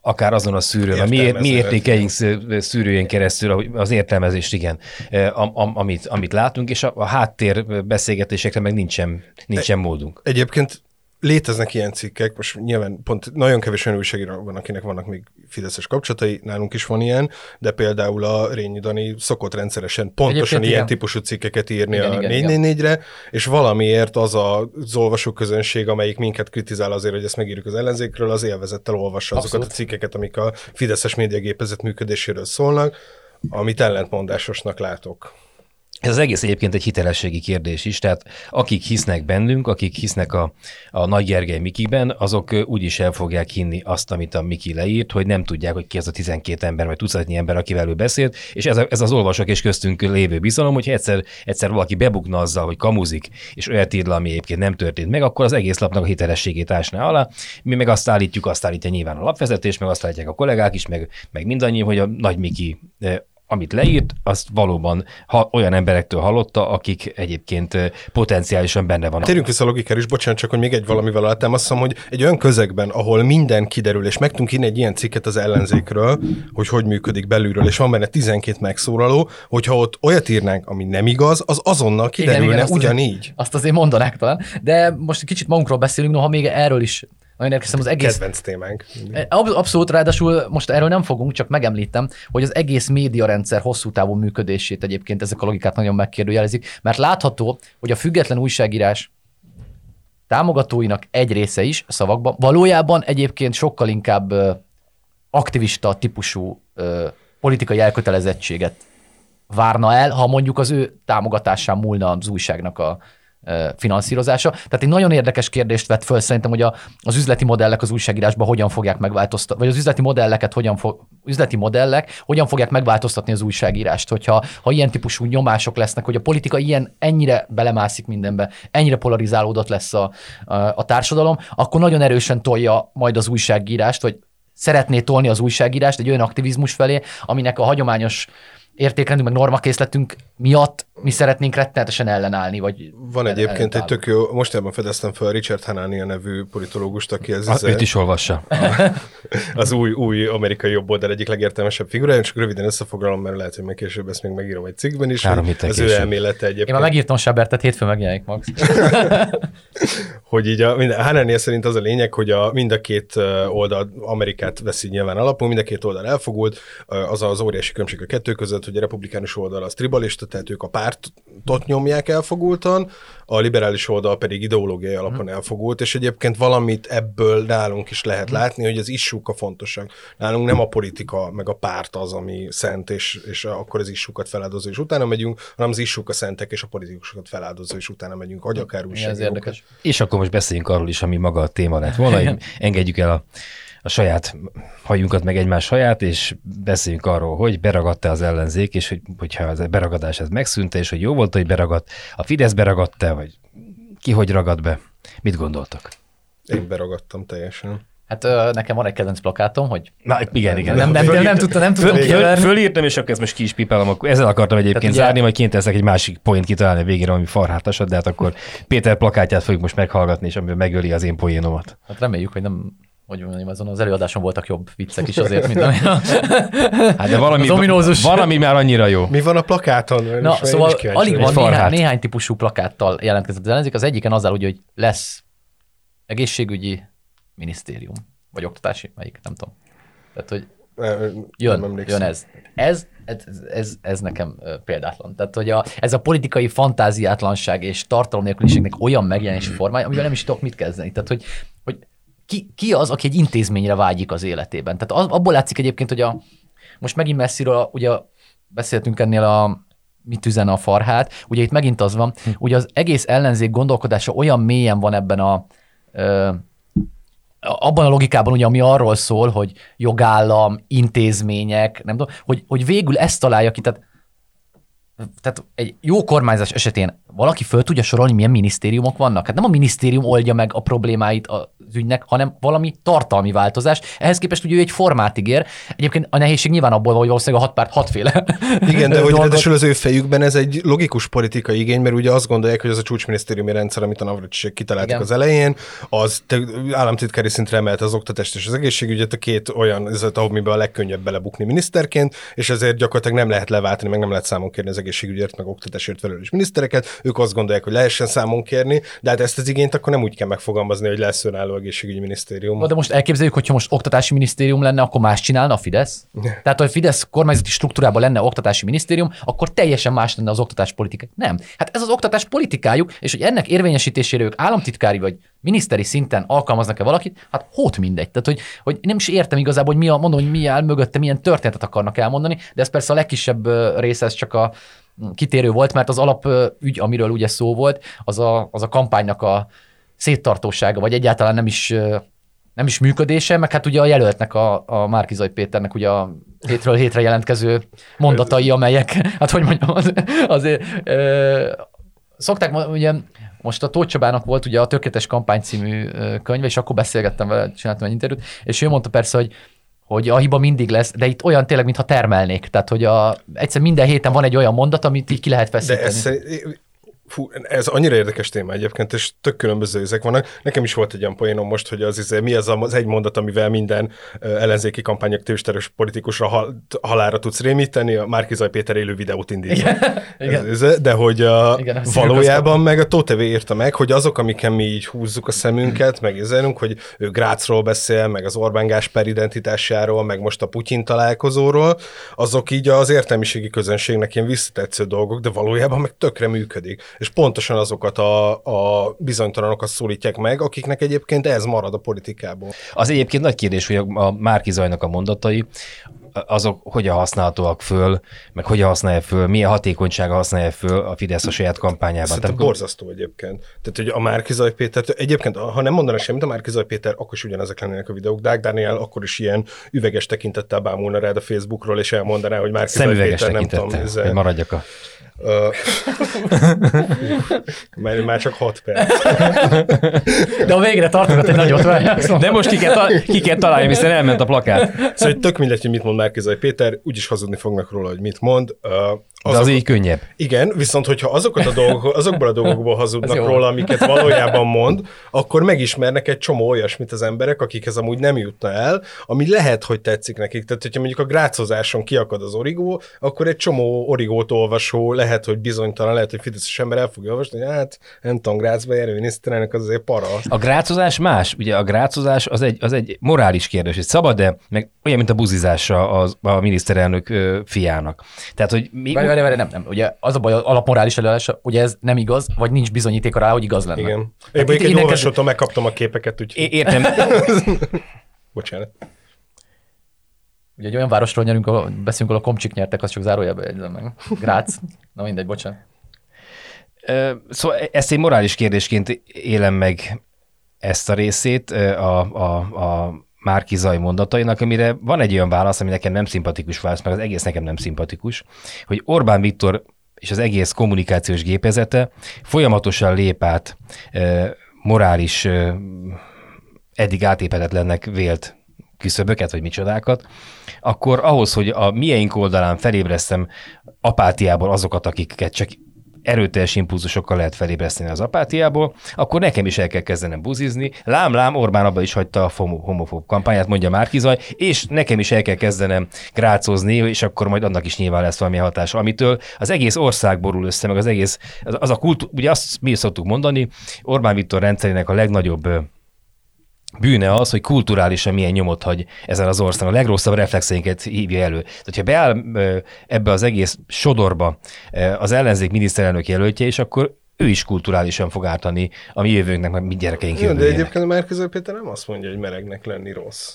akár azon a szűrőn, a mi, mi értékeink szűrőjén keresztül, az értelmezést, igen, amit, amit látunk, és a, a háttér beszélgetésekre meg nincsen, nincsen módunk. Egyébként léteznek ilyen cikkek, most nyilván pont nagyon kevés olyan újságíró van, akinek vannak még fideszes kapcsolatai, nálunk is van ilyen, de például a Rényi Dani szokott rendszeresen pontosan Egyébként ilyen igen. típusú cikkeket írni igen, a 444-re, és valamiért az az olvasó közönség, amelyik minket kritizál azért, hogy ezt megírjuk az ellenzékről, az élvezettel olvassa Abszolút. azokat a cikkeket, amik a fideszes médiagépezet működéséről szólnak, amit ellentmondásosnak látok. Ez az egész egyébként egy hitelességi kérdés is, tehát akik hisznek bennünk, akik hisznek a, a Nagy Gergely Mikiben, azok úgyis el fogják hinni azt, amit a Miki leírt, hogy nem tudják, hogy ki az a 12 ember, vagy tucatnyi ember, akivel ő beszélt, és ez, a, ez az olvasók és köztünk lévő bizalom, hogyha egyszer, egyszer valaki bebukna azzal, hogy kamuzik, és olyat ír ami egyébként nem történt meg, akkor az egész lapnak a hitelességét ásná alá. Mi meg azt állítjuk, azt állítja nyilván a lapvezetés, meg azt állítják a kollégák is, meg, meg mindannyian, hogy a Nagy Miki amit leírt, azt valóban ha, olyan emberektől hallotta, akik egyébként potenciálisan benne vannak. Térjünk vissza a logikára is, bocsánat, csak hogy még egy valamivel mondom, hogy egy olyan közegben, ahol minden kiderül, és meg tudunk írni egy ilyen cikket az ellenzékről, hogy hogy működik belülről, és van benne 12 megszólaló, hogyha ott olyat írnánk, ami nem igaz, az azonnal kiderülne igen, igen, azt ugyanígy. Azért, azt azért mondanák talán, de most kicsit magunkról beszélünk, noha még erről is nagyon érkeztem az egész... Kedvenc témánk. Abszolút, ráadásul most erről nem fogunk, csak megemlítem, hogy az egész médiarendszer hosszú távú működését egyébként ezek a logikát nagyon megkérdőjelezik, mert látható, hogy a független újságírás támogatóinak egy része is szavakban valójában egyébként sokkal inkább aktivista típusú politikai elkötelezettséget várna el, ha mondjuk az ő támogatásán múlna az újságnak a finanszírozása. Tehát egy nagyon érdekes kérdést vett föl szerintem, hogy a, az üzleti modellek az újságírásban hogyan fogják megváltoztatni, vagy az üzleti modelleket hogyan fog, üzleti modellek hogyan fogják megváltoztatni az újságírást, hogyha ha ilyen típusú nyomások lesznek, hogy a politika ilyen ennyire belemászik mindenbe, ennyire polarizálódott lesz a, a, a társadalom, akkor nagyon erősen tolja majd az újságírást, vagy szeretné tolni az újságírást egy olyan aktivizmus felé, aminek a hagyományos értékrendünk, meg normakészletünk miatt mi szeretnénk rettenetesen ellenállni. Vagy Van egyébként egy tök jó, mostában fedeztem fel Richard Hanania nevű politológust, aki ez... Az, őt is olvassa. az új, új amerikai jobb oldal egyik legértelmesebb figura, csak röviden összefoglalom, mert lehet, hogy meg később ezt még megírom egy cikkben is. Három az később. ő elmélete egyébként. Én már megírtam Sabertet, hétfőn megjelenik Max. hogy így a, minden, Hanania szerint az a lényeg, hogy a, mind a két oldal Amerikát veszi nyilván alapul, mind a két oldal elfogult, az az óriási különbség a kettő között, hogy a republikánus oldal az tribalista, tehát ők a pártot nyomják elfogultan, a liberális oldal pedig ideológiai alapon hmm. elfogult, és egyébként valamit ebből nálunk is lehet hmm. látni, hogy az issúk a fontosak. Nálunk nem a politika, meg a párt az, ami szent, és, és akkor az issúkat feláldozó, és utána megyünk, hanem az issúk a szentek, és a politikusokat feláldozó, és utána megyünk, vagy akár érdekes. És akkor most beszéljünk arról is, ami maga a téma lett volna, hogy engedjük el a a saját hajunkat, meg egymás haját, és beszéljünk arról, hogy beragadta az ellenzék, és hogy, hogyha az beragadás ez megszűnt, és hogy jó volt, hogy beragadt, a Fidesz beragadta, vagy ki hogy ragad be? Mit gondoltak? Én beragadtam teljesen. Hát ö, nekem van egy kedvenc plakátom, hogy... Na, igen, igen. Nem, nem, nem, nem tudtam, nem tudtam föl, Fölírtam, és akkor ezt most ki is pipálom. Akkor ezzel akartam egyébként Tehát zárni, majd kint egy másik poént kitalálni a végére, ami farhátasat, de hát akkor Péter plakátját fogjuk most meghallgatni, és amiben megöli az én poénomat. Hát reméljük, hogy nem hogy mondjam, azon az előadáson voltak jobb viccek is azért, mint ami a... Hát de valami, ominózus... valami már annyira jó. Mi van a plakáton? Na, szóval alig van néhány, néhány típusú plakáttal jelentkezett az ellenzék. Az egyiken azzal, ugye, hogy lesz egészségügyi minisztérium, vagy oktatási, melyik, nem tudom. Tehát, hogy jön, jön ez. Ez, ez, ez, ez nekem példátlan. Tehát, hogy a, ez a politikai fantáziátlanság és tartalom nélküliségnek olyan megjelenési formája, amivel nem is tudok mit kezdeni. Tehát, hogy, hogy ki, ki az, aki egy intézményre vágyik az életében. Tehát az, abból látszik egyébként, hogy a, most megint messziről, ugye beszéltünk ennél a mit üzen a farhát, ugye itt megint az van, hm. ugye az egész ellenzék gondolkodása olyan mélyen van ebben a ö, abban a logikában, ugye, ami arról szól, hogy jogállam, intézmények, nem tudom, hogy, hogy végül ezt találja ki, tehát tehát egy jó kormányzás esetén valaki föl tudja sorolni, milyen minisztériumok vannak? Hát nem a minisztérium oldja meg a problémáit az ügynek, hanem valami tartalmi változás. Ehhez képest ugye ő egy formát ígér. Egyébként a nehézség nyilván abból van, hogy valószínűleg a hat párt hatféle. Igen, de hogy ráadásul az ő fejükben ez egy logikus politikai igény, mert ugye azt gondolják, hogy az a csúcsminisztériumi rendszer, amit a Navracsicsek kitaláltak Igen. az elején, az államtitkári szintre emelte az oktatást és az egészségügyet, a két olyan, ez amiben a legkönnyebb belebukni miniszterként, és ezért gyakorlatilag nem lehet leváltani, meg nem lehet számon kérni az egészségügyért, meg oktatásért felelős minisztereket. Ők azt gondolják, hogy lehessen számon kérni, de hát ezt az igényt akkor nem úgy kell megfogalmazni, hogy lesz önálló egészségügyi minisztérium. De most elképzeljük, hogyha most oktatási minisztérium lenne, akkor más csinálna a Fidesz? Tehát, ha a Fidesz kormányzati struktúrában lenne oktatási minisztérium, akkor teljesen más lenne az oktatás politika. Nem. Hát ez az oktatás politikájuk, és hogy ennek érvényesítésére ők államtitkári vagy miniszteri szinten alkalmaznak-e valakit, hát hót mindegy. Tehát, hogy, hogy nem is értem igazából, hogy mi a, mondom, hogy mi áll mögötte, milyen történetet akarnak elmondani, de ez persze a legkisebb része, ez csak a kitérő volt, mert az alapügy, amiről ugye szó volt, az a, az a kampánynak a széttartósága, vagy egyáltalán nem is nem is működése, meg hát ugye a jelöltnek, a, a Márkizaj Péternek ugye a hétről hétre jelentkező mondatai, amelyek, hát hogy mondjam, az, azért ö, szokták, ugye most a Tóth Csabának volt ugye a Tökéletes Kampány című könyve, és akkor beszélgettem vele, csináltam egy interjút, és ő mondta persze, hogy hogy a hiba mindig lesz, de itt olyan tényleg, mintha termelnék. Tehát, hogy a, egyszer minden héten van egy olyan mondat, amit így ki lehet feszíteni. De ez, Fú, ez annyira érdekes téma egyébként, és tök különböző ezek vannak. Nekem is volt egy olyan poénom most, hogy az, izé, mi az az egy mondat, amivel minden ellenzéki kampányok tősterös politikusra hal, halára tudsz rémíteni, a Márkizaj Péter élő videót indít. Igen. de hogy a, Igen, valójában meg a Tótevé írta meg, hogy azok, amiken mi így húzzuk a szemünket, meg ézelünk, hogy ő Grácról beszél, meg az Orbán Gásper identitásáról, meg most a Putyin találkozóról, azok így az értelmiségi közönségnek ilyen visszatetsző dolgok, de valójában meg tökre működik és pontosan azokat a, a bizonytalanokat szólítják meg, akiknek egyébként ez marad a politikából. Az egyébként nagy kérdés, hogy a, a Márki Zajnak a mondatai, azok hogyan használhatóak föl, meg hogyan használja föl, milyen hatékonysága használja föl a Fidesz a saját kampányában. Szerintem Tehát, borzasztó egyébként. Tehát, hogy a Márkizaj Péter, egyébként, ha nem mondaná semmit a Márkizaj Péter, akkor is ugyanezek lennének a videók. Dák Dániel akkor is ilyen üveges tekintettel bámulna rád a Facebookról, és elmondaná, hogy Márkizaj Péter nem tudom, hogy maradjak a... Ö, már, csak 6 perc. De a végre tartogat egy nagyot várják. De most ki kell, ta- ki kell találni, hiszen elment a plakát. Szóval tök mindegy, hogy mit mond Márkizaj Péter, úgyis hazudni fognak róla, hogy mit mond. De az így könnyebb. Igen, viszont hogyha azokat a dolgok, azokból a dolgokból hazudnak róla, amiket valójában mond, akkor megismernek egy csomó olyasmit az emberek, akikhez amúgy nem jutna el, ami lehet, hogy tetszik nekik. Tehát, hogyha mondjuk a grácozáson kiakad az origó, akkor egy csomó origót olvasó lehet, hogy bizonytalan, lehet, hogy fideszes ember el fogja olvasni, hogy hát nem tudom, Grácsba járő miniszterelnök az azért para. A grácozás más, ugye a grácozás az egy, az egy morális kérdés, hogy szabad-e, meg olyan, mint a buzizása az, a miniszterelnök fiának. Tehát, hogy mi, Várj, várj, várj, nem, nem. Ugye az a baj, az alapmorális előállása, ugye ez nem igaz, vagy nincs bizonyítéka rá, hogy igaz lenne. Igen. Hát Én mondjuk egy olvasótól megkaptam a képeket, úgyhogy É- értem, bocsánat. Ugye egy olyan városról nyerünk, ahol beszélünk, ahol a komcsik nyertek, az csak zárójelben jegyzem meg. Grác. Na mindegy, bocsánat. Szóval ezt egy morális kérdésként élem meg ezt a részét a, a, a Márki Zaj mondatainak, amire van egy olyan válasz, ami nekem nem szimpatikus válasz, mert az egész nekem nem szimpatikus, hogy Orbán Viktor és az egész kommunikációs gépezete folyamatosan lép át ö, morális, ö, eddig átépetetlennek vélt küszöböket, vagy micsodákat, akkor ahhoz, hogy a mieink oldalán felébresztem apátiából azokat, akiket csak erőteljes impulzusokkal lehet felébreszteni az apátiából, akkor nekem is el kell kezdenem buzizni. Lám, lám, Orbán abba is hagyta a homo- homofób kampányát, mondja Márkizaj, és nekem is el kell kezdenem grácozni, és akkor majd annak is nyilván lesz valami hatás, amitől az egész ország borul össze, meg az egész, az, az a kultúra, ugye azt mi szoktuk mondani, Orbán Viktor rendszerének a legnagyobb bűne az, hogy kulturálisan milyen nyomot hagy ezen az országon. A legrosszabb reflexeinket hívja elő. Tehát, ha beáll ebbe az egész sodorba az ellenzék miniszterelnök jelöltje, és akkor ő is kulturálisan fog ártani a mi jövőnknek, meg mi gyerekeink Jó, de jövőjének. egyébként a Márkizaj Péter nem azt mondja, hogy melegnek lenni rossz.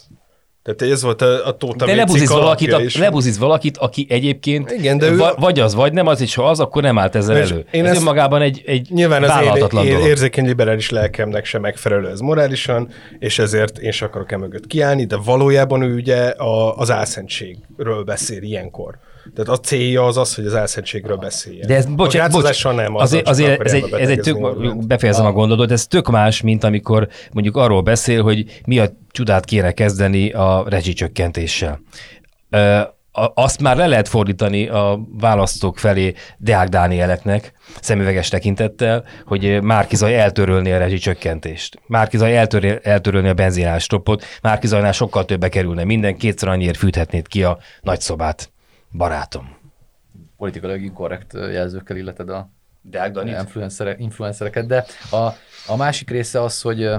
Tehát ez volt a, a Tóta De Bécik lebuzíz valakit, a, lebuzíz valakit, aki egyébként Igen, de ő- va, vagy az, vagy nem az, és ha az, akkor nem állt ezzel És elő. én Ez ezt- önmagában egy, egy Nyilván az én dolog. érzékeny liberális lelkemnek sem megfelelő ez morálisan, és ezért én sem akarok e mögött kiállni, de valójában ő ugye a, az álszentségről beszél ilyenkor. Tehát a célja az az, hogy az álszentségről beszéljen. De ez, bocsánat, bocs, nem, azzal azért, azért ez, egy, ez egy tök, Orbánt. befejezem a gondolatot, ez tök más, mint amikor mondjuk arról beszél, hogy mi a csodát kéne kezdeni a rezsicsökkentéssel. Ö, azt már le lehet fordítani a választók felé Deák Dánieleknek, szemüveges tekintettel, hogy Márkizaj eltörölni a rezsicsökkentést. Márkizaj eltörölni, eltörölni a benzinás stoppot, Márkizajnál sokkal többe kerülne minden, kétszer annyiért fűthetnéd ki a nagyszobát, barátom. Politikailag inkorrekt jelzőkkel illeted a Deák Danit? influencerek, influencereket, de a, a másik része az, hogy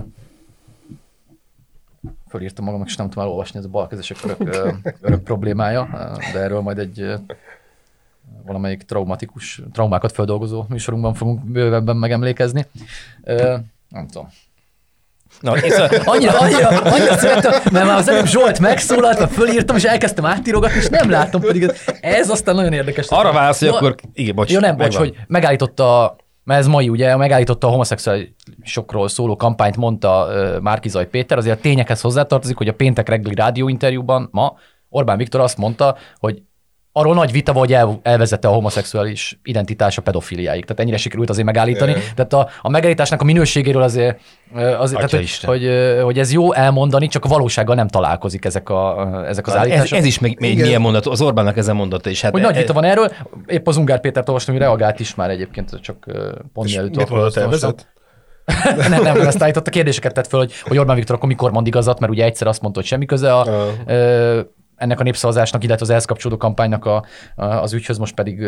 fölírtam magamnak, és nem tudom elolvasni, ez a balkezesek örök, örök problémája, de erről majd egy valamelyik traumatikus, traumákat feldolgozó műsorunkban fogunk bővebben megemlékezni. Nem tudom. Na, és a, Annyira, annyira, annyira szerettem, mert már az előbb Zsolt megszólalt, mert fölírtam, és elkezdtem átírogatni, és nem láttam, pedig ez, aztán nagyon érdekes. arra válasz, hogy akkor... Igen, bocs. Jó, nem, bocs, megvan. hogy megállította, mert ez mai ugye, megállította a homoszexuálisokról szóló kampányt, mondta uh, Márkizaj Péter, azért a tényekhez hozzátartozik, hogy a péntek reggeli rádióinterjúban ma Orbán Viktor azt mondta, hogy arról nagy vita volt, hogy el, elvezette a homoszexuális identitás a pedofiliáig. Tehát ennyire sikerült azért megállítani. Jaj. Tehát a, a megállításnak a minőségéről azért, azért tehát, hogy, Isten. hogy, hogy, ez jó elmondani, csak a valósággal nem találkozik ezek, a, ezek az ez, állítások. ez is meg, egy Igen. milyen mondat, az Orbánnak ezen mondata is. Hát hogy nagy ez- vita van erről, épp az Ungár Pétert olvastam, hogy reagált is már egyébként, csak pont mielőtt mit mondott, olvastam. elvezet? nem, nem, ezt állította, kérdéseket tett föl, hogy, hogy Orbán Viktor akkor mikor mond igazat, mert ugye egyszer azt mondta, hogy semmi köze a, ö, ennek a népszavazásnak, illetve az ehhez kapcsolódó kampánynak a, a, az ügyhöz, most pedig,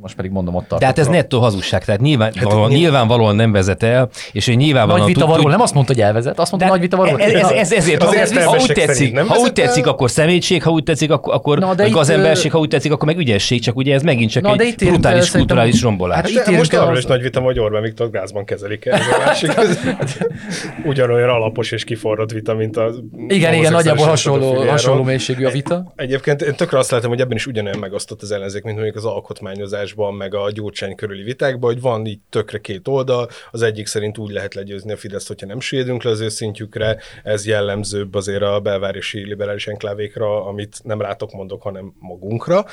most pedig mondom ott De hát ez tartok. nettó hazugság, tehát nyilvánvalóan, nyilván- nyilvánvalóan nem vezet el, és hogy nyilvánvalóan... Nagy vita tud- nem azt mondta, hogy elvezet, azt mondta, de nagy vita van róla. Ez, ez, ez, ezért, ha, Azért ez, ha úgy tetszik, ha úgy tetszik, akkor szemétség, ha úgy tetszik, akkor, akkor Na, de gazemberség, ha úgy tetszik, akkor meg ügyesség, csak ugye ez megint csak Na, de egy itt brutális kulturális rombolás. Hát Hát itt de most arról az- is nagy vita, hogy Orbán Viktor gázban kezelik el. A másik. Ez ugyanolyan alapos és kiforrott vita, mint az Igen, igen, nagyjából hasonló, hasonló mélységű a vita. Vita? Egyébként én tökre azt látom, hogy ebben is ugyanolyan megosztott az ellenzék, mint mondjuk az alkotmányozásban, meg a gyurcsány körüli vitákban, hogy van így tökre két oldal, az egyik szerint úgy lehet legyőzni a Fideszt, hogyha nem süllyedünk le az ő szintjükre, ez jellemzőbb azért a belvárosi liberális enklávékra, amit nem rátok mondok, hanem magunkra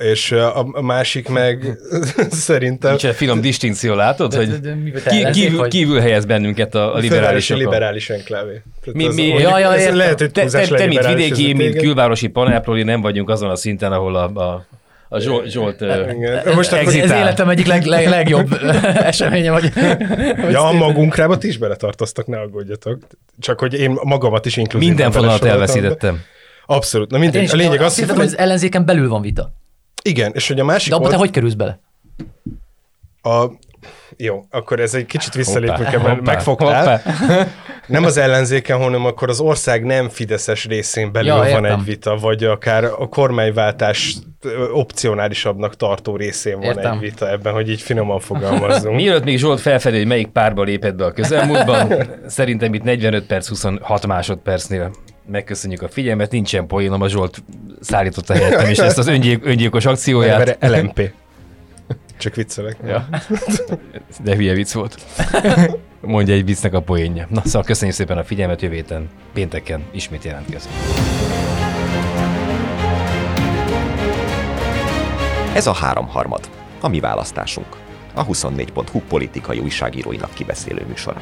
és a másik meg szerintem... Nincs egy finom distinkció, látod, De- hogy de- de te ki, kívül, vagy? kívül helyez bennünket a, a liberálisok. liberális enklávé. Mi, az- mi, Ja, ja, ez lehet, hogy te, te, te, mint vidéki, mint külvárosi panelproli nem vagyunk azon a szinten, ahol a, a, a Zsolt, Zsolt Igen. Most akkor, Ez életem egyik leg, leg, legjobb eseménye, vagy... ja, a magunkrába ti is beletartoztak, ne aggódjatok. Csak hogy én magamat is inkluzív. minden fonalat elveszítettem. Abszolút. Na mindegy. A lényeg az, hogy az ellenzéken belül van vita. Igen, és hogy a másik De abba te old- hogy kerülsz bele? a, jó, akkor ez egy kicsit visszalépünk ebben, megfogtál. hoppá. Nem az ellenzéken, hanem akkor az ország nem fideszes részén belül Ja, van értem. egy vita, vagy akár a kormányváltás ö, opcionálisabb tartó részén van Értem. egy vita ebben, hogy így finoman fogalmazzunk. Mielőtt még Zsolt felfedő, hogy melyik párba lépett be a közelmúltban, szerintem itt 45 perc, 26 másodpercnél megköszönjük a figyelmet, nincsen poénom, a Zsolt szállította helyettem, és ezt az öngyilk, öngyilkos akcióját, Erre LMP. Csak viccelek. Ja. de hülye vicc volt. Mondja egy viccnek a poénja. Na szóval köszönjük szépen a figyelmet, jövő héten, pénteken ismét jelentkezünk. Ez a háromharmad, a mi választásunk. A 24.hu politikai újságíróinak kibeszélő műsora.